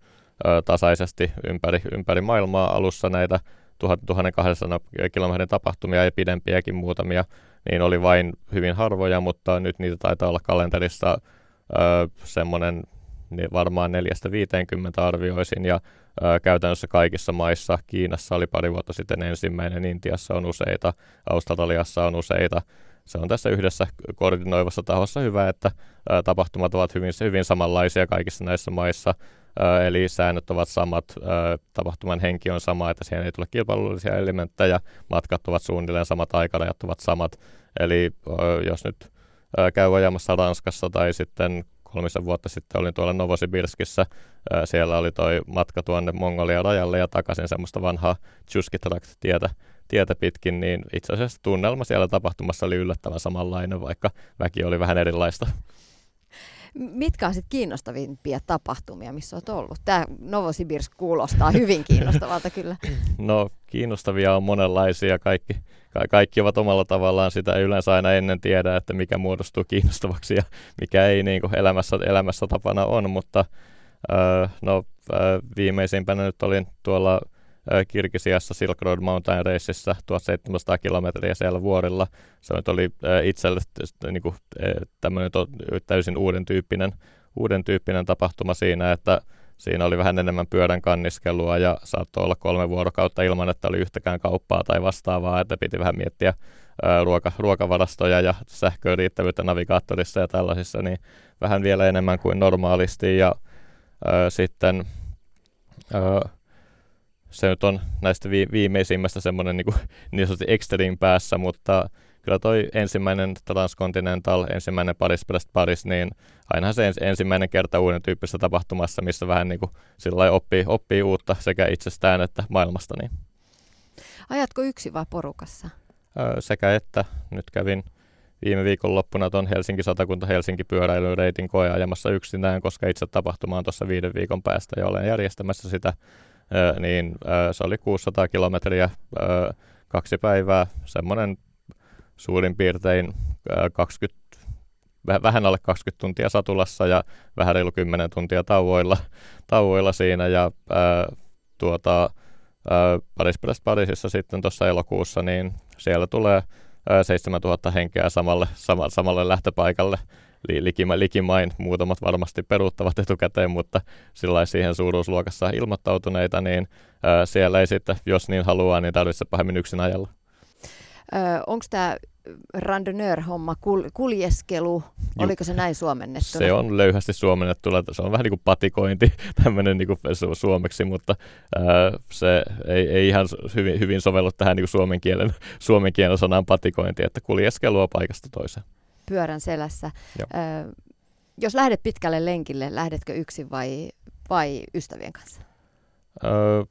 tasaisesti ympäri, ympäri maailmaa alussa näitä 1200 kilometrin tapahtumia ja pidempiäkin muutamia, niin oli vain hyvin harvoja, mutta nyt niitä taitaa olla kalenterissa semmoinen niin varmaan 4-50 arvioisin, ja käytännössä kaikissa maissa, Kiinassa oli pari vuotta sitten ensimmäinen, Intiassa on useita, Australiassa on useita, se on tässä yhdessä koordinoivassa tahossa hyvä, että tapahtumat ovat hyvin, hyvin samanlaisia kaikissa näissä maissa, eli säännöt ovat samat, tapahtuman henki on sama, että siihen ei tule kilpailullisia elementtejä, matkat ovat suunnilleen samat, aikarajat ovat samat, eli jos nyt käy ajamassa Ranskassa tai sitten kolmisen vuotta sitten olin tuolla Novosibirskissä. Siellä oli toi matka tuonne Mongolian rajalle ja takaisin semmoista vanhaa Chuskitrakt-tietä tietä pitkin, niin itse asiassa tunnelma siellä tapahtumassa oli yllättävän samanlainen, vaikka väki oli vähän erilaista. Mitkä on sitten kiinnostavimpia tapahtumia, missä olet ollut? Tämä Novosibirsk kuulostaa hyvin kiinnostavalta kyllä. <clears throat> No kiinnostavia on monenlaisia. Kaikki, ka- kaikki ovat omalla tavallaan sitä ei yleensä aina ennen tiedä, että mikä muodostuu kiinnostavaksi ja mikä ei niin kuin elämässä, elämässä tapana on. Mutta äh, no, äh, viimeisimpänä nyt olin tuolla Kirkisiassa Silk Road Mountain Raceissa 1700 kilometriä siellä vuorilla. Se oli itselle niin kuin, tämmöinen täysin uuden tyyppinen, uuden tyyppinen tapahtuma siinä, että siinä oli vähän enemmän pyörän kanniskelua ja saattoi olla kolme vuorokautta ilman, että oli yhtäkään kauppaa tai vastaavaa, että piti vähän miettiä ruoka, ruokavarastoja ja sähköön riittävyyttä navigaattorissa ja tällaisissa, niin vähän vielä enemmän kuin normaalisti ja ää, sitten ää, se nyt on näistä vi- viimeisimmästä semmoinen niin, <laughs> niin sanotusti extreme päässä, mutta kyllä toi ensimmäinen Transcontinental, ensimmäinen Paris Brest Paris, niin ainahan se ensimmäinen kerta uuden tyyppisessä tapahtumassa, missä vähän niin kuin sillä oppii, oppii uutta sekä itsestään että maailmasta. Niin. Ajatko yksi vai porukassa? Öö, sekä että. Nyt kävin viime viikonloppuna tuon Helsinki Satakunta Helsinki pyöräilyreitin koe ajamassa yksinään, koska itse tapahtuma on tuossa viiden viikon päästä ja olen järjestämässä sitä niin se oli 600 kilometriä kaksi päivää, semmoinen suurin piirtein 20, vähän alle 20 tuntia satulassa ja vähän reilu 10 tuntia tauoilla, tauoilla siinä ja tuota, Paris Parisissa sitten tuossa elokuussa, niin siellä tulee 7000 henkeä samalle, samalle lähtöpaikalle likima, likimain. Muutamat varmasti peruuttavat etukäteen, mutta sillä siihen suuruusluokassa ilmoittautuneita, niin ää, siellä ei sitten, jos niin haluaa, niin tarvitse pahemmin yksin ajalla. Onko tämä randonneur-homma, kul- kuljeskelu, oliko se näin suomennettu? Se on löyhästi suomennettu, se on vähän niin kuin patikointi <laughs> tämmöinen niin kuin suomeksi, mutta ää, se ei, ei ihan hyvin, hyvin sovellu tähän niin kuin suomen, kielen, <laughs> suomen kielen sanaan patikointi, että kuljeskelua paikasta toiseen. Pyörän selässä. Ö, jos lähdet pitkälle lenkille, lähdetkö yksin vai, vai ystävien kanssa? Öö,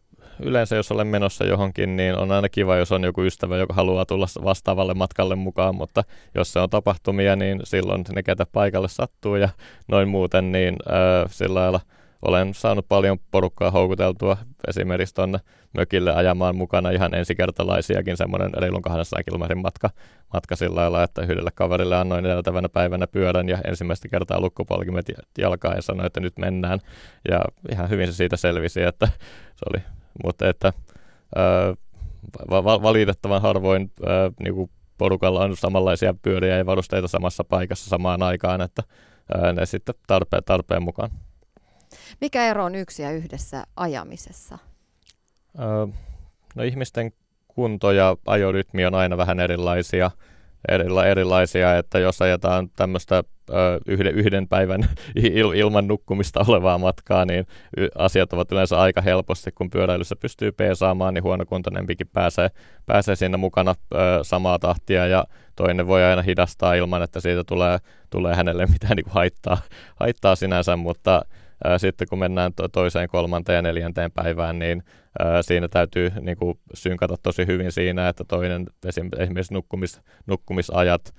yleensä jos olen menossa johonkin, niin on aina kiva, jos on joku ystävä, joka haluaa tulla vastaavalle matkalle mukaan, mutta jos se on tapahtumia, niin silloin ne, ketä paikalle sattuu ja noin muuten, niin öö, sillä lailla – olen saanut paljon porukkaa houkuteltua esimerkiksi tuonne mökille ajamaan mukana ihan ensikertalaisiakin semmoinen reilun 200 kilometrin matka, matka sillä lailla, että yhdelle kaverille annoin edeltävänä päivänä pyörän ja ensimmäistä kertaa lukkupolkimet jalkaa ja sanoi, että nyt mennään. Ja ihan hyvin se siitä selvisi, että se oli, mutta että va- valitettavan harvoin ö, niin kuin porukalla on samanlaisia pyöriä ja varusteita samassa paikassa samaan aikaan, että ne sitten tarpeen, tarpeen mukaan. Mikä ero on yksi ja yhdessä ajamisessa? Öö, no ihmisten kunto ja ajorytmi on aina vähän erilaisia, erila, erilaisia että jos ajetaan tämmöistä yhden, yhden päivän <laughs> il, ilman nukkumista olevaa matkaa, niin asiat ovat yleensä aika helposti, kun pyöräilyssä pystyy peesaamaan, niin huonokuntoinempikin pääsee, pääsee siinä mukana ö, samaa tahtia ja toinen voi aina hidastaa ilman, että siitä tulee, tulee hänelle <laughs> mitään niin kuin haittaa, haittaa sinänsä, mutta sitten kun mennään to- toiseen, kolmanteen ja neljänteen päivään, niin siinä täytyy niin kuin, synkata tosi hyvin siinä, että toinen esim. esimerkiksi nukkumis, nukkumisajat,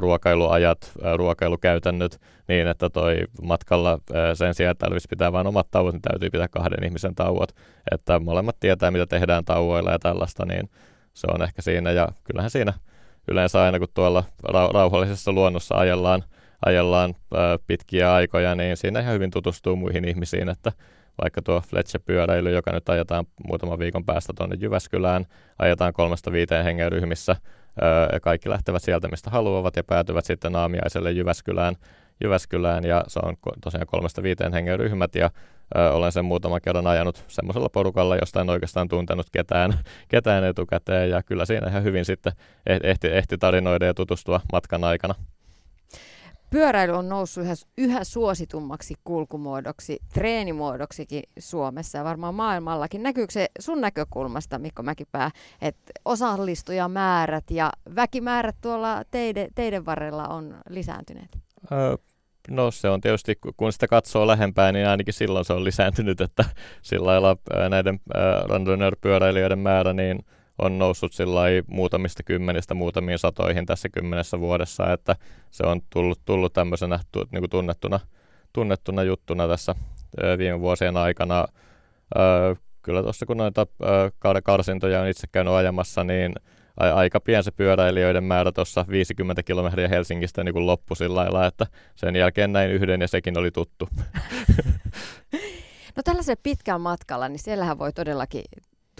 ruokailuajat, ruokailukäytännöt, niin että toi matkalla sen sijaan, että tarvitsisi pitää vain omat tauot, niin täytyy pitää kahden ihmisen tauot, että molemmat tietää, mitä tehdään tauoilla ja tällaista, niin se on ehkä siinä, ja kyllähän siinä yleensä aina, kun tuolla rauhallisessa luonnossa ajellaan, ajellaan pitkiä aikoja, niin siinä ihan hyvin tutustuu muihin ihmisiin, että vaikka tuo Fletcher-pyöräily, joka nyt ajetaan muutaman viikon päästä tuonne Jyväskylään, ajetaan kolmesta viiteen hengen ryhmissä, kaikki lähtevät sieltä, mistä haluavat, ja päätyvät sitten aamiaiselle Jyväskylään, Jyväskylään ja se on tosiaan kolmesta viiteen hengen ryhmät, ja ö, olen sen muutaman kerran ajanut semmoisella porukalla, josta en oikeastaan tuntenut ketään, <laughs> ketään etukäteen, ja kyllä siinä ihan hyvin sitten ehti, ehti tarinoida ja tutustua matkan aikana. Pyöräily on noussut yhä, yhä suositummaksi kulkumuodoksi, treenimuodoksikin Suomessa ja varmaan maailmallakin. Näkyykö se sun näkökulmasta, Mikko Mäkipää, että osallistujamäärät ja väkimäärät tuolla teiden, teiden varrella on lisääntyneet? Öö, no se on tietysti, kun sitä katsoo lähempää, niin ainakin silloin se on lisääntynyt, että sillä lailla näiden randonneur-pyöräilijöiden määrä, niin – on noussut muutamista kymmenistä muutamiin satoihin tässä kymmenessä vuodessa, että se on tullut, tullut tämmöisenä niin kuin tunnettuna, tunnettuna juttuna tässä viime vuosien aikana. kyllä tuossa kun noita karsintoja on itse käynyt ajamassa, niin aika pian se pyöräilijöiden määrä tuossa 50 kilometriä Helsingistä niin kuin loppui sillä lailla, että sen jälkeen näin yhden ja sekin oli tuttu. <laughs> No tällaisella pitkällä matkalla, niin siellähän voi todellakin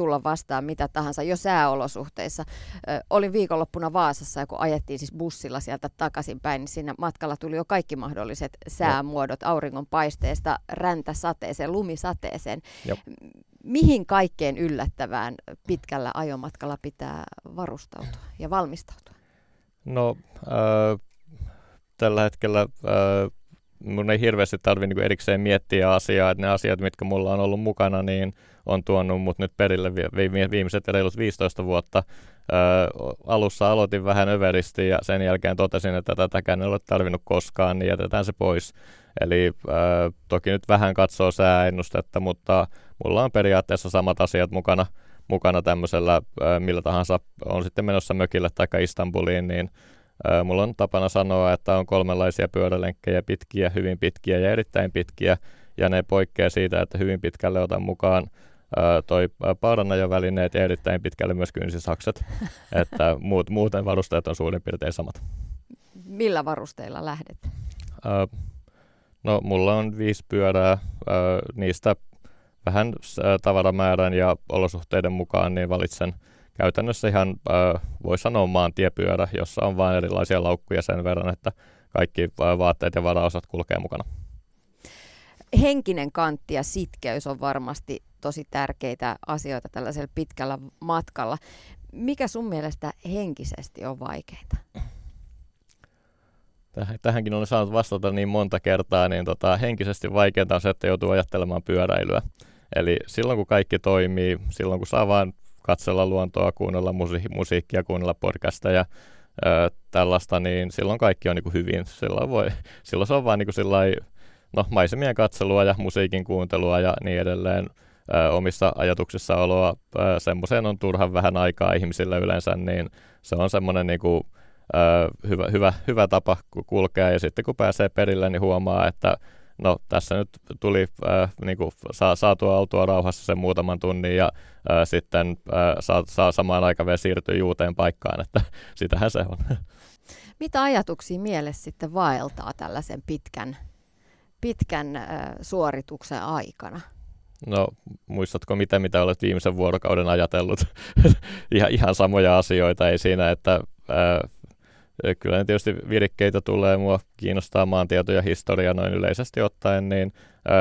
tulla vastaan mitä tahansa jo sääolosuhteissa. Ö, olin viikonloppuna Vaasassa ja kun ajettiin siis bussilla sieltä takaisinpäin, niin siinä matkalla tuli jo kaikki mahdolliset säämuodot auringon paisteesta räntäsateeseen, lumisateeseen. Jop. Mihin kaikkeen yllättävään pitkällä ajomatkalla pitää varustautua ja valmistautua? No äh, tällä hetkellä äh, mun ei hirveästi tarvi niin erikseen miettiä asiaa, että ne asiat, mitkä mulla on ollut mukana, niin on tuonut mut nyt perille viimeiset reilut 15 vuotta. Ö, alussa aloitin vähän överisti ja sen jälkeen totesin, että tätäkään ei ole tarvinnut koskaan, niin jätetään se pois. Eli ö, toki nyt vähän katsoo sääennustetta, mutta mulla on periaatteessa samat asiat mukana, mukana tämmöisellä, ö, millä tahansa on sitten menossa mökille tai Istanbuliin, niin Mulla on tapana sanoa, että on kolmenlaisia pyörälenkkejä, pitkiä, hyvin pitkiä ja erittäin pitkiä, ja ne poikkeaa siitä, että hyvin pitkälle otan mukaan toi paudanajovälineet ja erittäin pitkälle myös kynsisakset, <laughs> että muut, muuten varusteet on suurin piirtein samat. Millä varusteilla lähdet? No, mulla on viisi pyörää, niistä vähän tavaramäärän ja olosuhteiden mukaan niin valitsen käytännössä ihan, voi sanoa maantiepyörä, jossa on vain erilaisia laukkuja sen verran, että kaikki vaatteet ja varaosat kulkee mukana. Henkinen kantti ja sitkeys on varmasti tosi tärkeitä asioita tällaisella pitkällä matkalla. Mikä sun mielestä henkisesti on vaikeita? tähänkin olen saanut vastata niin monta kertaa, niin tota, henkisesti vaikeinta on se, että joutuu ajattelemaan pyöräilyä. Eli silloin kun kaikki toimii, silloin kun saa vain katsella luontoa, kuunnella musi- musiikkia, kuunnella podcasteja, ö, tällaista, niin silloin kaikki on niin kuin hyvin. Silloin, voi, silloin se on vain niin kuin no, maisemien katselua ja musiikin kuuntelua ja niin edelleen ö, omissa ajatuksissa oloa. Semmoiseen on turhan vähän aikaa ihmisillä yleensä, niin se on semmoinen niin kuin, hyvä, hyvä, hyvä tapa kulkea. Ja sitten kun pääsee perille, niin huomaa, että no tässä nyt tuli äh, niin kuin, saa, saatua autua rauhassa sen muutaman tunnin ja sitten saa, saa samaan aikaan vielä siirtyä juuteen paikkaan, että sitähän se on. Mitä ajatuksia mielessä sitten vaeltaa tällaisen pitkän, pitkän äh, suorituksen aikana? No, muistatko mitä, mitä olet viimeisen vuorokauden ajatellut? <laughs> ihan, ihan samoja asioita, ei siinä, että äh, Kyllä ne tietysti virikkeitä tulee, mua kiinnostaa maantieto ja historia noin yleisesti ottaen, niin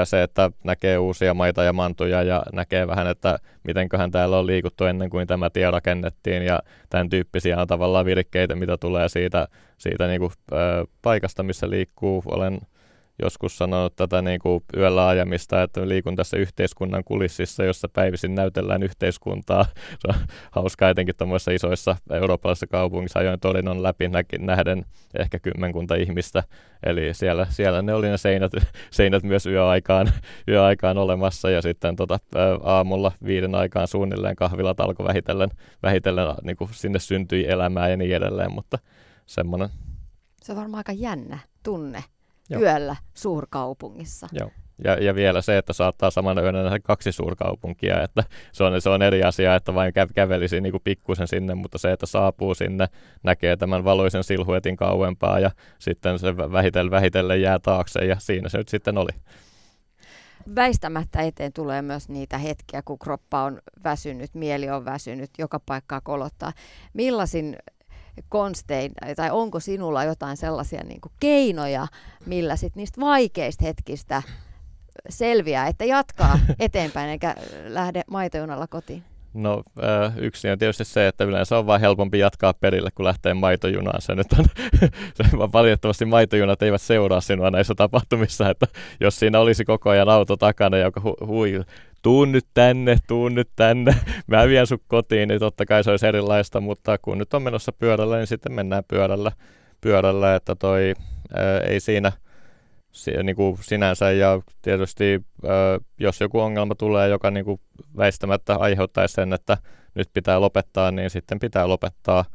se, että näkee uusia maita ja mantuja ja näkee vähän, että mitenköhän täällä on liikuttu ennen kuin tämä tie rakennettiin ja tämän tyyppisiä on tavallaan virikkeitä, mitä tulee siitä, siitä niin kuin, paikasta, missä liikkuu. Olen joskus sanonut tätä niin kuin yöllä ajamista, että liikun tässä yhteiskunnan kulississa, jossa päivisin näytellään yhteiskuntaa. Se on hauskaa etenkin tuommoisissa isoissa eurooppalaisissa kaupungissa ajoin Torinon läpi nähden ehkä kymmenkunta ihmistä. Eli siellä, siellä ne oli ne seinät, <laughs> seinät myös yöaikaan, yöaikaan olemassa ja sitten tota, aamulla viiden aikaan suunnilleen kahvilat alkoi vähitellen, vähitellen niin kuin sinne syntyi elämää ja niin edelleen, mutta semmoinen. Se on varmaan aika jännä tunne Joo. yöllä suurkaupungissa. Joo. Ja, ja vielä se, että saattaa samana yönä nähdä kaksi suurkaupunkia, että se on, se on eri asia, että vain kä- kävelisi niin kuin pikkusen sinne, mutta se, että saapuu sinne, näkee tämän valoisen silhuetin kauempaa ja sitten se vähitellen, vähitellen jää taakse ja siinä se nyt sitten oli. Väistämättä eteen tulee myös niitä hetkiä, kun kroppa on väsynyt, mieli on väsynyt, joka paikkaa kolottaa. Millaisin konstein, tai onko sinulla jotain sellaisia niin kuin keinoja, millä sit niistä vaikeista hetkistä selviää, että jatkaa <laughs> eteenpäin eikä lähde maitojunalla kotiin? No yksi on tietysti se, että yleensä on vain helpompi jatkaa perille, kun lähtee maitojunaan. Se nyt on, <laughs> se valitettavasti maitojunat eivät seuraa sinua näissä tapahtumissa, että jos siinä olisi koko ajan auto takana, joka hu- hui, tuun nyt tänne, tuun nyt tänne, <laughs> mä vien sut kotiin, niin totta kai se olisi erilaista, mutta kun nyt on menossa pyörällä, niin sitten mennään pyörällä, pyörällä että toi ää, ei siinä si, niin kuin sinänsä ja tietysti jos joku ongelma tulee, joka niin kuin väistämättä aiheuttaisi sen, että nyt pitää lopettaa, niin sitten pitää lopettaa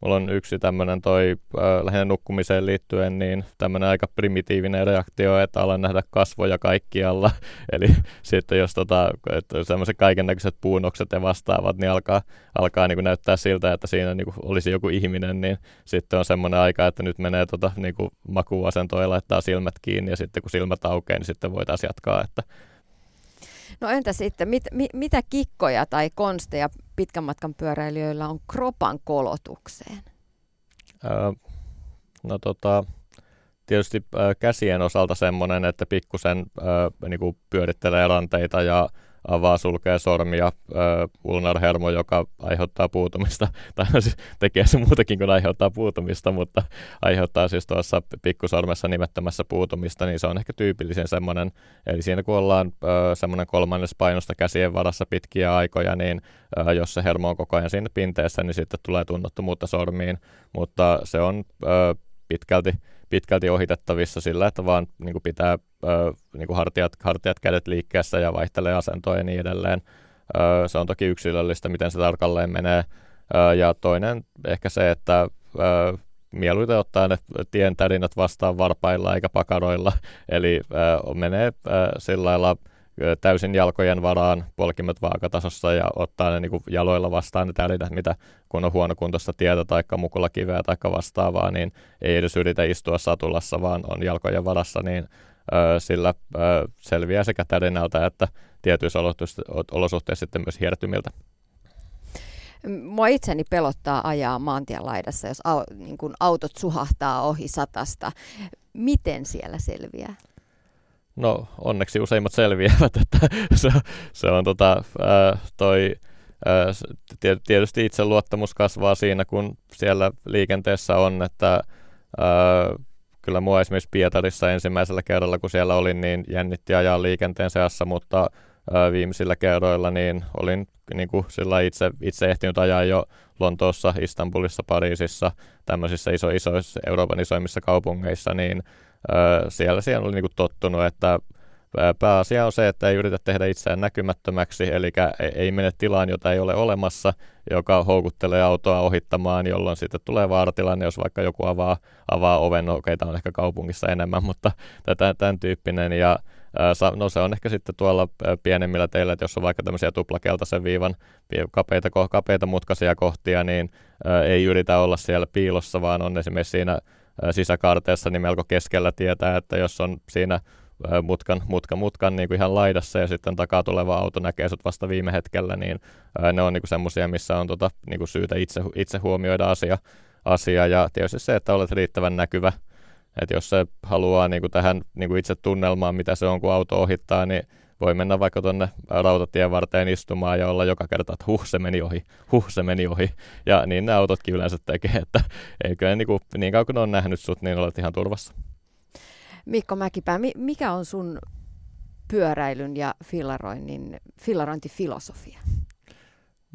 mulla on yksi tämmöinen toi äh, lähinnä nukkumiseen liittyen, niin tämmöinen aika primitiivinen reaktio, että alan nähdä kasvoja kaikkialla. <laughs> Eli sitten jos tota, semmoiset kaiken näköiset puunokset ja vastaavat, niin alkaa, alkaa niin kuin näyttää siltä, että siinä niin kuin olisi joku ihminen, niin sitten on semmoinen aika, että nyt menee tota, niin kuin makuasentoon ja laittaa silmät kiinni ja sitten kun silmät aukeaa, niin sitten voitaisiin jatkaa, että No entä sitten, mit, mit, mitä kikkoja tai konsteja pitkän matkan pyöräilijöillä on kropan kolotukseen? Öö, no tota, tietysti käsien osalta semmoinen, että pikkusen ö, niin pyörittelee ranteita ja avaa, sulkee sormia, äh, ulnarhermo, joka aiheuttaa puutumista, <laughs> tai siis tekee se muutakin kuin aiheuttaa puutumista, mutta aiheuttaa siis tuossa pikkusormessa nimettömässä puutumista, niin se on ehkä tyypillisen semmoinen, eli siinä kun ollaan äh, semmoinen kolmannes painosta käsien varassa pitkiä aikoja, niin äh, jos se hermo on koko ajan siinä pinteessä, niin sitten tulee tunnottomuutta sormiin, mutta se on äh, pitkälti pitkälti ohitettavissa sillä, että vaan niin pitää niin kuin hartiat, hartiat, kädet liikkeessä ja vaihtelee asentoa ja niin edelleen. Se on toki yksilöllistä, miten se tarkalleen menee. Ja toinen ehkä se, että mieluiten ottaa ne tien tärinät vastaan varpailla eikä pakaroilla. <laughs> Eli menee sillä lailla täysin jalkojen varaan, polkimet vaakatasossa ja ottaa ne niin jaloilla vastaan ne tälinät, mitä kun on huonokuntoista tietä tai mukulakiveä tai vastaavaa, niin ei edes yritä istua satulassa, vaan on jalkojen varassa, niin sillä selviää sekä tärinältä että tietyissä olosuhteissa sitten myös hiertymiltä. Mua itseni pelottaa ajaa maantien laidassa, jos au, niin kun autot suhahtaa ohi satasta. Miten siellä selviää? No onneksi useimmat selviävät, <laughs> että se, se on tota, ää, toi, ää, tietysti itseluottamus kasvaa siinä, kun siellä liikenteessä on, että ää, kyllä mua esimerkiksi Pietarissa ensimmäisellä kerralla, kun siellä olin, niin jännitti ajaa liikenteen seassa, mutta viimeisillä kerroilla niin olin niin kuin sillä itse, itse ehtinyt ajaa jo Lontoossa, Istanbulissa, Pariisissa, tämmöisissä iso, isoissa Euroopan isoimmissa kaupungeissa, niin siellä, siellä oli niin kuin tottunut, että Pääasia on se, että ei yritä tehdä itseään näkymättömäksi, eli ei mene tilaan, jota ei ole olemassa, joka houkuttelee autoa ohittamaan, jolloin sitten tulee vaaratilanne, jos vaikka joku avaa, avaa oven, no okei, tämä on ehkä kaupungissa enemmän, <laughs> mutta tätä, tämän tyyppinen, ja no se on ehkä sitten tuolla pienemmillä teillä, että jos on vaikka tämmöisiä tuplakeltaisen viivan kapeita, kapeita mutkaisia kohtia, niin ei yritä olla siellä piilossa, vaan on esimerkiksi siinä sisäkaarteessa niin melko keskellä tietää, että jos on siinä mutkan, mutkan, mutkan niin kuin ihan laidassa ja sitten takaa tuleva auto näkee sut vasta viime hetkellä, niin ne on niin semmoisia, missä on tota, niin kuin syytä itse, itse huomioida asia, asia. Ja tietysti se, että olet riittävän näkyvä, että jos se haluaa niin kuin tähän niin kuin itse tunnelmaan, mitä se on, kun auto ohittaa, niin voi mennä vaikka tuonne rautatien varteen istumaan ja olla joka kerta, että huh, se meni ohi, huh, se meni ohi. Ja niin ne autotkin yleensä tekee, että eikö niin, kuin, niin kauan kun on nähnyt sut, niin olet ihan turvassa. Mikko Mäkipää, mikä on sun pyöräilyn ja fillaroinnin, fillarointifilosofia?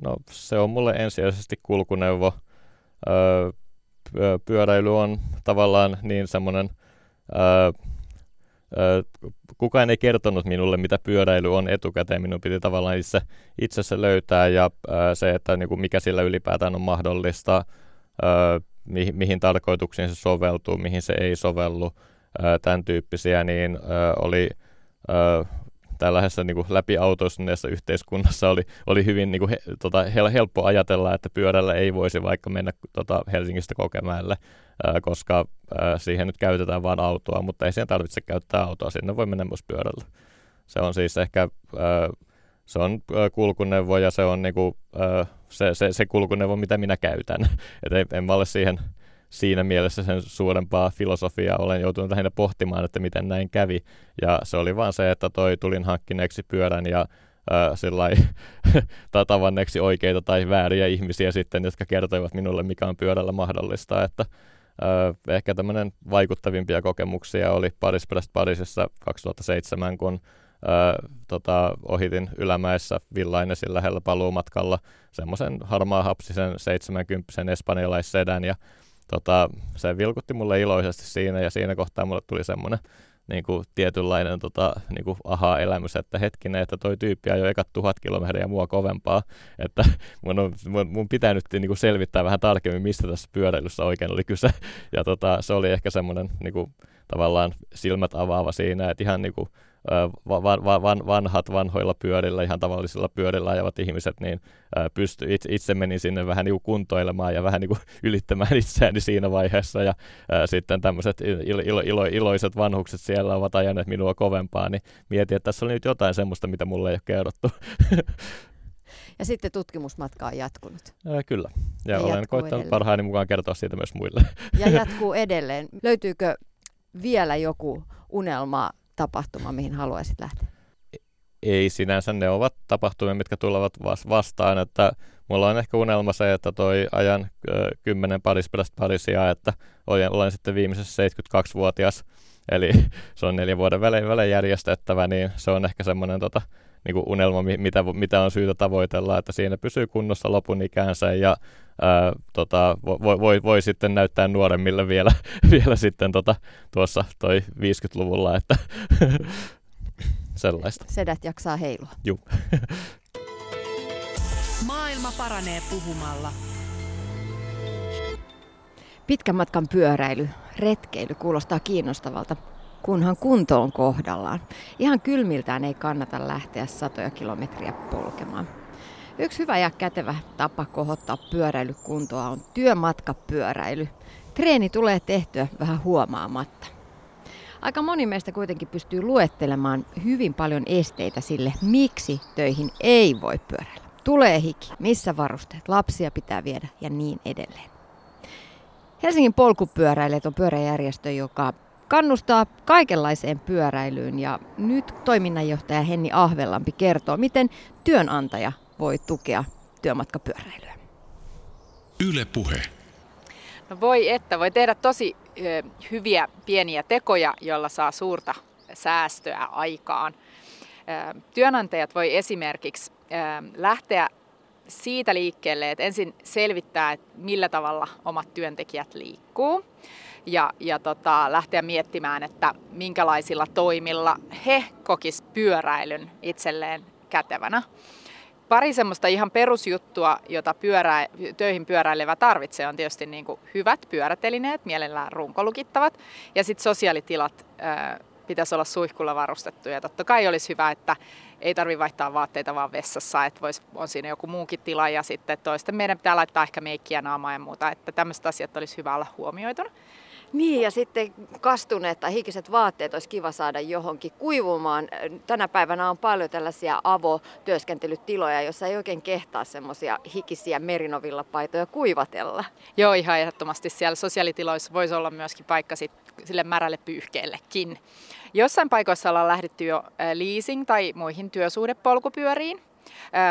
No se on mulle ensisijaisesti kulkuneuvo. Pyöräily on tavallaan niin semmoinen, kukaan ei kertonut minulle, mitä pyöräily on etukäteen. Minun piti tavallaan itse, itse se löytää ja se, että niin kuin mikä sillä ylipäätään on mahdollista, mihin tarkoituksiin se soveltuu, mihin se ei sovellu tämän tyyppisiä, niin oli tällaisessa niin kuin läpiautoistuneessa yhteiskunnassa oli, oli hyvin niin kuin, he, tota, helppo ajatella, että pyörällä ei voisi vaikka mennä tota, Helsingistä Kokemäelle, koska siihen nyt käytetään vain autoa, mutta ei siihen tarvitse käyttää autoa, sinne voi mennä myös pyörällä. Se on siis ehkä se on kulkuneuvo ja se on niinku, ää, se, se, se kulkuneuvo, mitä minä käytän. <laughs> Et en, en mä ole siihen siinä mielessä sen suurempaa filosofiaa olen joutunut lähinnä pohtimaan, että miten näin kävi. Ja se oli vaan se, että toi tulin hankkineeksi pyörän ja äh, <laughs> tavanneeksi oikeita tai vääriä ihmisiä sitten, jotka kertoivat minulle, mikä on pyörällä mahdollista. Että äh, ehkä tämmöinen vaikuttavimpia kokemuksia oli Paris Brest Parisissa 2007, kun äh, tota, ohitin Ylämäessä Villainesin lähellä paluumatkalla semmoisen harmaa hapsisen 70 espanjalaissedän ja tota, se vilkutti mulle iloisesti siinä ja siinä kohtaa mulle tuli semmoinen niin kuin tietynlainen tota, niin kuin aha-elämys, että hetkinen, että toi tyyppi jo ekat tuhat kilometriä mua kovempaa, että <laughs> mun, on, mun, mun pitää nyt niin kuin selvittää vähän tarkemmin, mistä tässä pyöräilyssä oikein oli kyse. <laughs> Ja tota, se oli ehkä semmoinen niin kuin, tavallaan silmät avaava siinä, että ihan niin kuin, vanhat vanhoilla pyörillä, ihan tavallisilla pyörillä ajavat ihmiset, niin pysty, itse, menin sinne vähän niin kuntoilemaan ja vähän niin kuin <laughs> ylittämään itseäni siinä vaiheessa. Ja sitten tämmöiset ilo, ilo, ilo, iloiset vanhukset siellä ovat ajaneet minua kovempaa, niin mietin, että tässä oli nyt jotain semmoista, mitä mulle ei ole kerrottu. <laughs> Ja sitten tutkimusmatka on jatkunut. Ää, kyllä. Ja, ja olen koittanut edelleen. parhaani mukaan kertoa siitä myös muille. Ja <laughs> jatkuu edelleen. Löytyykö vielä joku unelma tapahtuma, mihin haluaisit lähteä? Ei sinänsä, ne ovat tapahtumia, mitkä tulevat vastaan, että mulla on ehkä unelma se, että toi ajan kymmenen parisperäistä Parisia, että olen, olen sitten viimeisessä 72-vuotias, eli <laughs> se on neljän vuoden välein, välein järjestettävä, niin se on ehkä semmoinen tota, niin kuin unelma, mitä, mitä on syytä tavoitella, että siinä pysyy kunnossa lopun ikäänsä ja ää, tota, voi, voi, voi, sitten näyttää nuoremmille vielä, <laughs> vielä sitten tota, tuossa toi 50-luvulla, että <laughs> sellaista. Sedät jaksaa heilua. Juu. <laughs> Maailma paranee puhumalla. Pitkän matkan pyöräily, retkeily kuulostaa kiinnostavalta, kunhan kunto on kohdallaan. Ihan kylmiltään ei kannata lähteä satoja kilometriä polkemaan. Yksi hyvä ja kätevä tapa kohottaa pyöräilykuntoa on työmatkapyöräily. Treeni tulee tehtyä vähän huomaamatta. Aika moni meistä kuitenkin pystyy luettelemaan hyvin paljon esteitä sille, miksi töihin ei voi pyöräillä. Tulee hiki, missä varusteet, lapsia pitää viedä ja niin edelleen. Helsingin polkupyöräilijät on pyöräjärjestö, joka kannustaa kaikenlaiseen pyöräilyyn ja nyt toiminnanjohtaja Henni Ahvelampi kertoo, miten työnantaja voi tukea työmatkapyöräilyä. Yle Puhe. No voi että, voi tehdä tosi ö, hyviä pieniä tekoja, joilla saa suurta säästöä aikaan. Ö, työnantajat voi esimerkiksi ö, lähteä siitä liikkeelle, että ensin selvittää, että millä tavalla omat työntekijät liikkuu ja, ja tota, lähteä miettimään, että minkälaisilla toimilla he kokis pyöräilyn itselleen kätevänä. Pari semmoista ihan perusjuttua, jota pyörä, töihin pyöräilevä tarvitsee, on tietysti niin kuin hyvät pyörätelineet, mielellään runkolukittavat, ja sitten sosiaalitilat ää, pitäisi olla suihkulla varustettuja. Totta kai olisi hyvä, että ei tarvi vaihtaa vaatteita vaan vessassa, että vois, on siinä joku muukin tila ja sitten toisten meidän pitää laittaa ehkä meikkiä naamaa ja muuta, että tämmöiset asiat olisi hyvä olla huomioituna. Niin, ja sitten kastuneet tai hikiset vaatteet olisi kiva saada johonkin kuivumaan. Tänä päivänä on paljon tällaisia avotyöskentelytiloja, joissa ei oikein kehtaa semmoisia hikisiä merinovillapaitoja kuivatella. Joo, ihan ehdottomasti. Siellä sosiaalitiloissa voisi olla myöskin paikka sit sille märälle pyyhkeellekin. Jossain paikoissa ollaan lähdetty jo leasing- tai muihin työsuhdepolkupyöriin,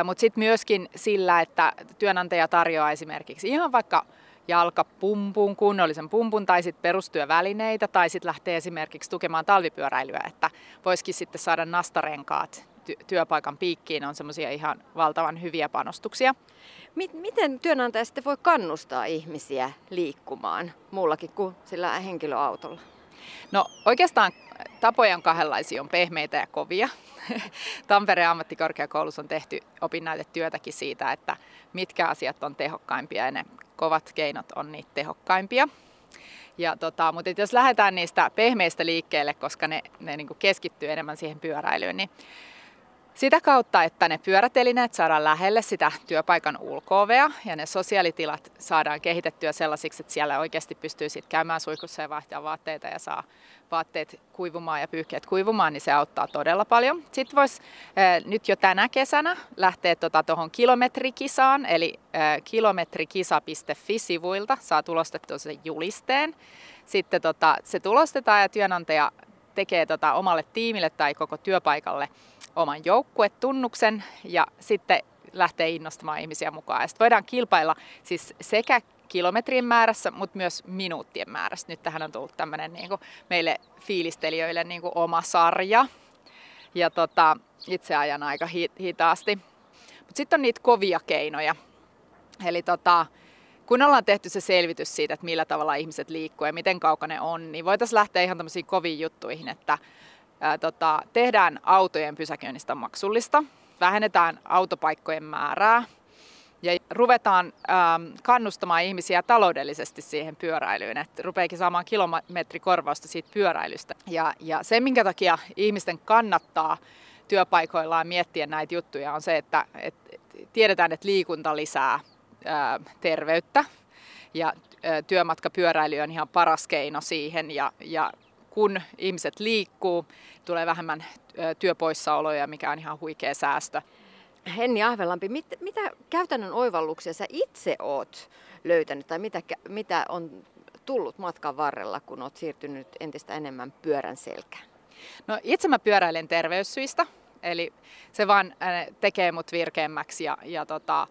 mutta sitten myöskin sillä, että työnantaja tarjoaa esimerkiksi ihan vaikka jalkapumpun, kunnollisen pumpun tai sitten perustyövälineitä tai sitten lähtee esimerkiksi tukemaan talvipyöräilyä, että voisikin sitten saada nastarenkaat työpaikan piikkiin on semmoisia ihan valtavan hyviä panostuksia. Miten työnantaja sitten voi kannustaa ihmisiä liikkumaan muullakin kuin sillä henkilöautolla? No oikeastaan tapoja on kahdenlaisia, on pehmeitä ja kovia. <laughs> Tampereen ammattikorkeakoulussa on tehty opinnäytetyötäkin siitä, että mitkä asiat on tehokkaimpia ja ne kovat keinot on niitä tehokkaimpia. Ja tota, mutta jos lähdetään niistä pehmeistä liikkeelle, koska ne, ne niin keskittyy enemmän siihen pyöräilyyn, niin sitä kautta, että ne pyörätelineet saadaan lähelle sitä työpaikan ulkoovea ja ne sosiaalitilat saadaan kehitettyä sellaisiksi, että siellä oikeasti pystyy sitten käymään suihkussa ja vaihtamaan vaatteita ja saa vaatteet kuivumaan ja pyyhkeet kuivumaan, niin se auttaa todella paljon. Sitten voisi nyt jo tänä kesänä lähteä tuohon tota, kilometrikisaan, eli äh, kilometrikisa.fi-sivuilta saa tulostettua sen julisteen. Sitten tota, se tulostetaan ja työnantaja tekee tota omalle tiimille tai koko työpaikalle oman joukkuetunnuksen ja sitten lähtee innostamaan ihmisiä mukaan. Ja sitten voidaan kilpailla siis sekä kilometrien määrässä, mutta myös minuuttien määrässä. Nyt tähän on tullut tämmöinen niin meille fiilistelijöille niin kuin oma sarja. Ja tota, itse ajan aika hi- hitaasti. Mutta sitten on niitä kovia keinoja. Eli tota, kun ollaan tehty se selvitys siitä, että millä tavalla ihmiset liikkuu ja miten kaukana ne on, niin voitaisiin lähteä ihan tämmöisiin koviin juttuihin, että ää, tota, tehdään autojen pysäköinnistä maksullista, vähennetään autopaikkojen määrää ja ruvetaan ähm, kannustamaan ihmisiä taloudellisesti siihen pyöräilyyn, että rupeekin saamaan kilometrikorvausta siitä pyöräilystä. Ja, ja se, minkä takia ihmisten kannattaa työpaikoillaan miettiä näitä juttuja, on se, että, että tiedetään, että liikunta lisää ää, terveyttä ja ää, työmatkapyöräily on ihan paras keino siihen ja, ja kun ihmiset liikkuu, tulee vähemmän työpoissaoloja, mikä on ihan huikea säästö. Henni Ahvelampi, mit, mitä käytännön oivalluksia sä itse oot löytänyt tai mitä, mitä on tullut matkan varrella, kun oot siirtynyt entistä enemmän pyörän selkään? No itse mä pyöräilen terveyssyistä, eli se vaan tekee mut virkeämmäksi ja, ja tota,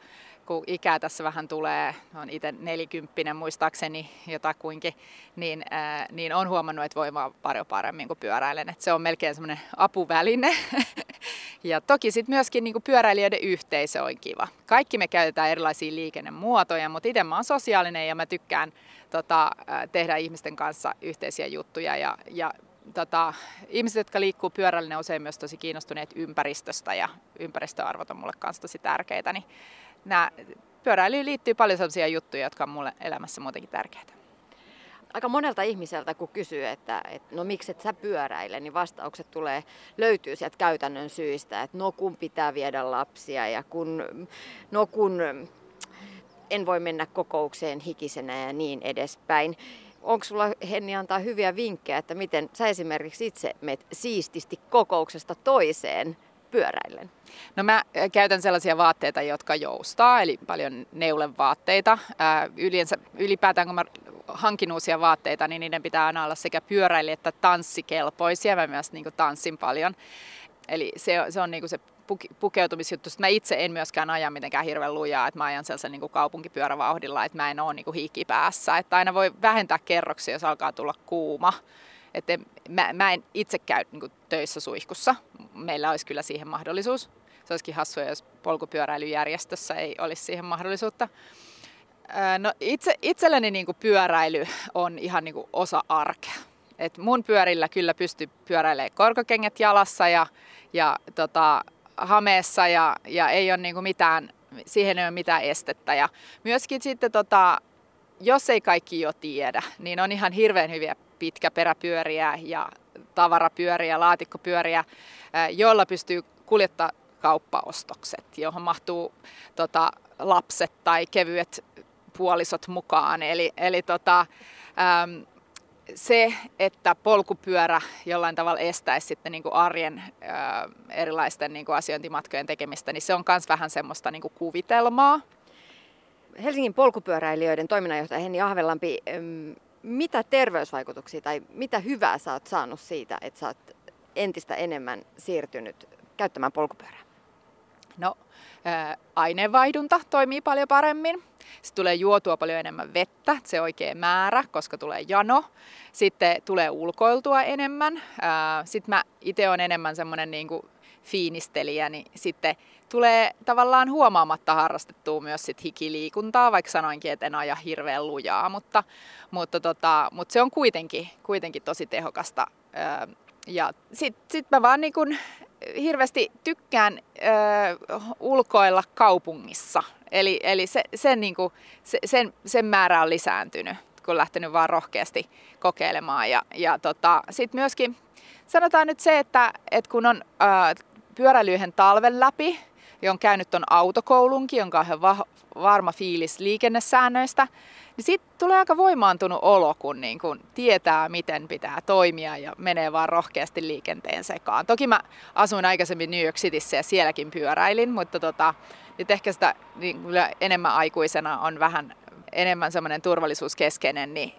kun ikää tässä vähän tulee, on itse nelikymppinen muistaakseni jotakuinkin, niin, ää, niin on huomannut, että voi vaan paljon paremmin kuin pyöräilen. Et se on melkein semmoinen apuväline. <laughs> ja toki sitten myöskin niin pyöräilijöiden yhteisö on kiva. Kaikki me käytetään erilaisia liikennemuotoja, mutta itse mä oon sosiaalinen ja mä tykkään tota, tehdä ihmisten kanssa yhteisiä juttuja ja, ja tota, ihmiset, jotka liikkuu pyörällä, ne usein myös tosi kiinnostuneet ympäristöstä ja ympäristöarvot on mulle kanssa tosi tärkeitä. Niin nämä, pyöräilyyn liittyy paljon sellaisia juttuja, jotka on mulle elämässä muutenkin tärkeitä. Aika monelta ihmiseltä, kun kysyy, että, että no miksi et sä pyöräile, niin vastaukset tulee, löytyy sieltä käytännön syistä, että no kun pitää viedä lapsia ja kun, no kun en voi mennä kokoukseen hikisenä ja niin edespäin. Onko sulla Henni antaa hyviä vinkkejä, että miten sä esimerkiksi itse menet siististi kokouksesta toiseen pyöräillen? No mä käytän sellaisia vaatteita, jotka joustaa, eli paljon neulevaatteita. Yleensä, ylipäätään kun mä hankin uusia vaatteita, niin niiden pitää aina olla sekä pyöräili- että tanssikelpoisia. Mä myös niin tanssin paljon. Eli se, se on niin se pukeutumisjuttu. Mä itse en myöskään aja mitenkään hirveän lujaa, että mä ajan sellaisen niin kaupunkipyörävauhdilla, että mä en ole niin hiki päässä. Että aina voi vähentää kerroksia, jos alkaa tulla kuuma. Että mä, mä en itse käy niin töissä suihkussa. Meillä olisi kyllä siihen mahdollisuus. Se olisikin hassua, jos polkupyöräilyjärjestössä ei olisi siihen mahdollisuutta. No itse, itselleni niin kuin pyöräily on ihan niin kuin osa arkea. Et mun pyörillä kyllä pystyy pyöräilemään korkokengät jalassa ja, ja tota, hameessa ja, ja ei ole niin kuin mitään, siihen ei ole mitään estettä. Ja myöskin sitten, tota, jos ei kaikki jo tiedä, niin on ihan hirveän hyviä pitkäperäpyöriä ja tavarapyöriä, laatikkopyöriä, joilla pystyy kuljettaa kauppaostokset, johon mahtuu tota, lapset tai kevyet puolisot mukaan. Eli, eli tota, äm, se, että polkupyörä jollain tavalla estäisi sitten niin kuin arjen ää, erilaisten niin kuin asiointimatkojen tekemistä, niin se on myös vähän semmoista niin kuin kuvitelmaa. Helsingin polkupyöräilijöiden toiminnanjohtaja Henni Ahvelampi, mitä terveysvaikutuksia tai mitä hyvää sä oot saanut siitä, että sä oot entistä enemmän siirtynyt käyttämään polkupyörää? No, aineenvaihdunta toimii paljon paremmin. Sitten tulee juotua paljon enemmän vettä, se oikea määrä, koska tulee jano. Sitten tulee ulkoiltua enemmän. Sitten mä itse olen enemmän semmoinen niin kuin fiinistelijä, niin sitten tulee tavallaan huomaamatta harrastettua myös sit hikiliikuntaa, vaikka sanoinkin, että en aja hirveän lujaa, mutta, mutta, tota, mutta se on kuitenkin, kuitenkin tosi tehokasta. Ja sitten sit mä vaan niin kun hirveästi tykkään ö, ulkoilla kaupungissa. Eli, eli se, sen, niin kuin, se, sen, sen määrä on lisääntynyt, kun lähtenyt vaan rohkeasti kokeilemaan. Ja, ja tota, sitten myöskin sanotaan nyt se, että, että kun on ö, pyöräily talven läpi, ja on käynyt ton autokoulunkin, jonka on ihan varma fiilis liikennesäännöistä, niin sitten tulee aika voimaantunut olo, kun niin kun tietää, miten pitää toimia ja menee vaan rohkeasti liikenteen sekaan. Toki mä asuin aikaisemmin New York Cityssä ja sielläkin pyöräilin, mutta tota, nyt ehkä sitä niin enemmän aikuisena on vähän enemmän semmoinen turvallisuuskeskeinen, niin,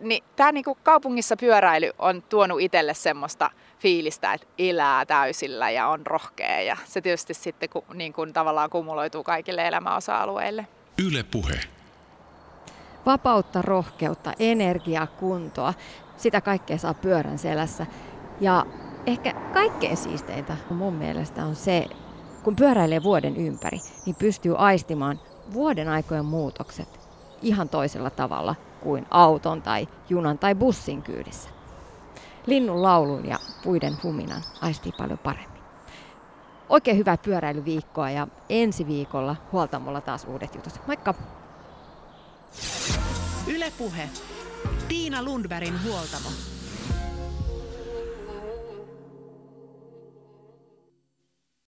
niin tämä niin kaupungissa pyöräily on tuonut itselle semmoista fiilistä, että elää täysillä ja on rohkea ja se tietysti sitten niin kuin tavallaan kumuloituu kaikille elämäosa-alueille. Yle puhe. Vapautta, rohkeutta, energiaa, kuntoa. Sitä kaikkea saa pyörän selässä. Ja ehkä kaikkein siisteintä mun mielestä on se, kun pyöräilee vuoden ympäri, niin pystyy aistimaan vuoden aikojen muutokset ihan toisella tavalla kuin auton tai junan tai bussin kyydissä. Linnun laulun ja puiden huminan aistii paljon paremmin. Oikein hyvää pyöräilyviikkoa ja ensi viikolla huoltamolla taas uudet jutut. Moikka! Ylepuhe. Tiina Lundbergin huoltamo.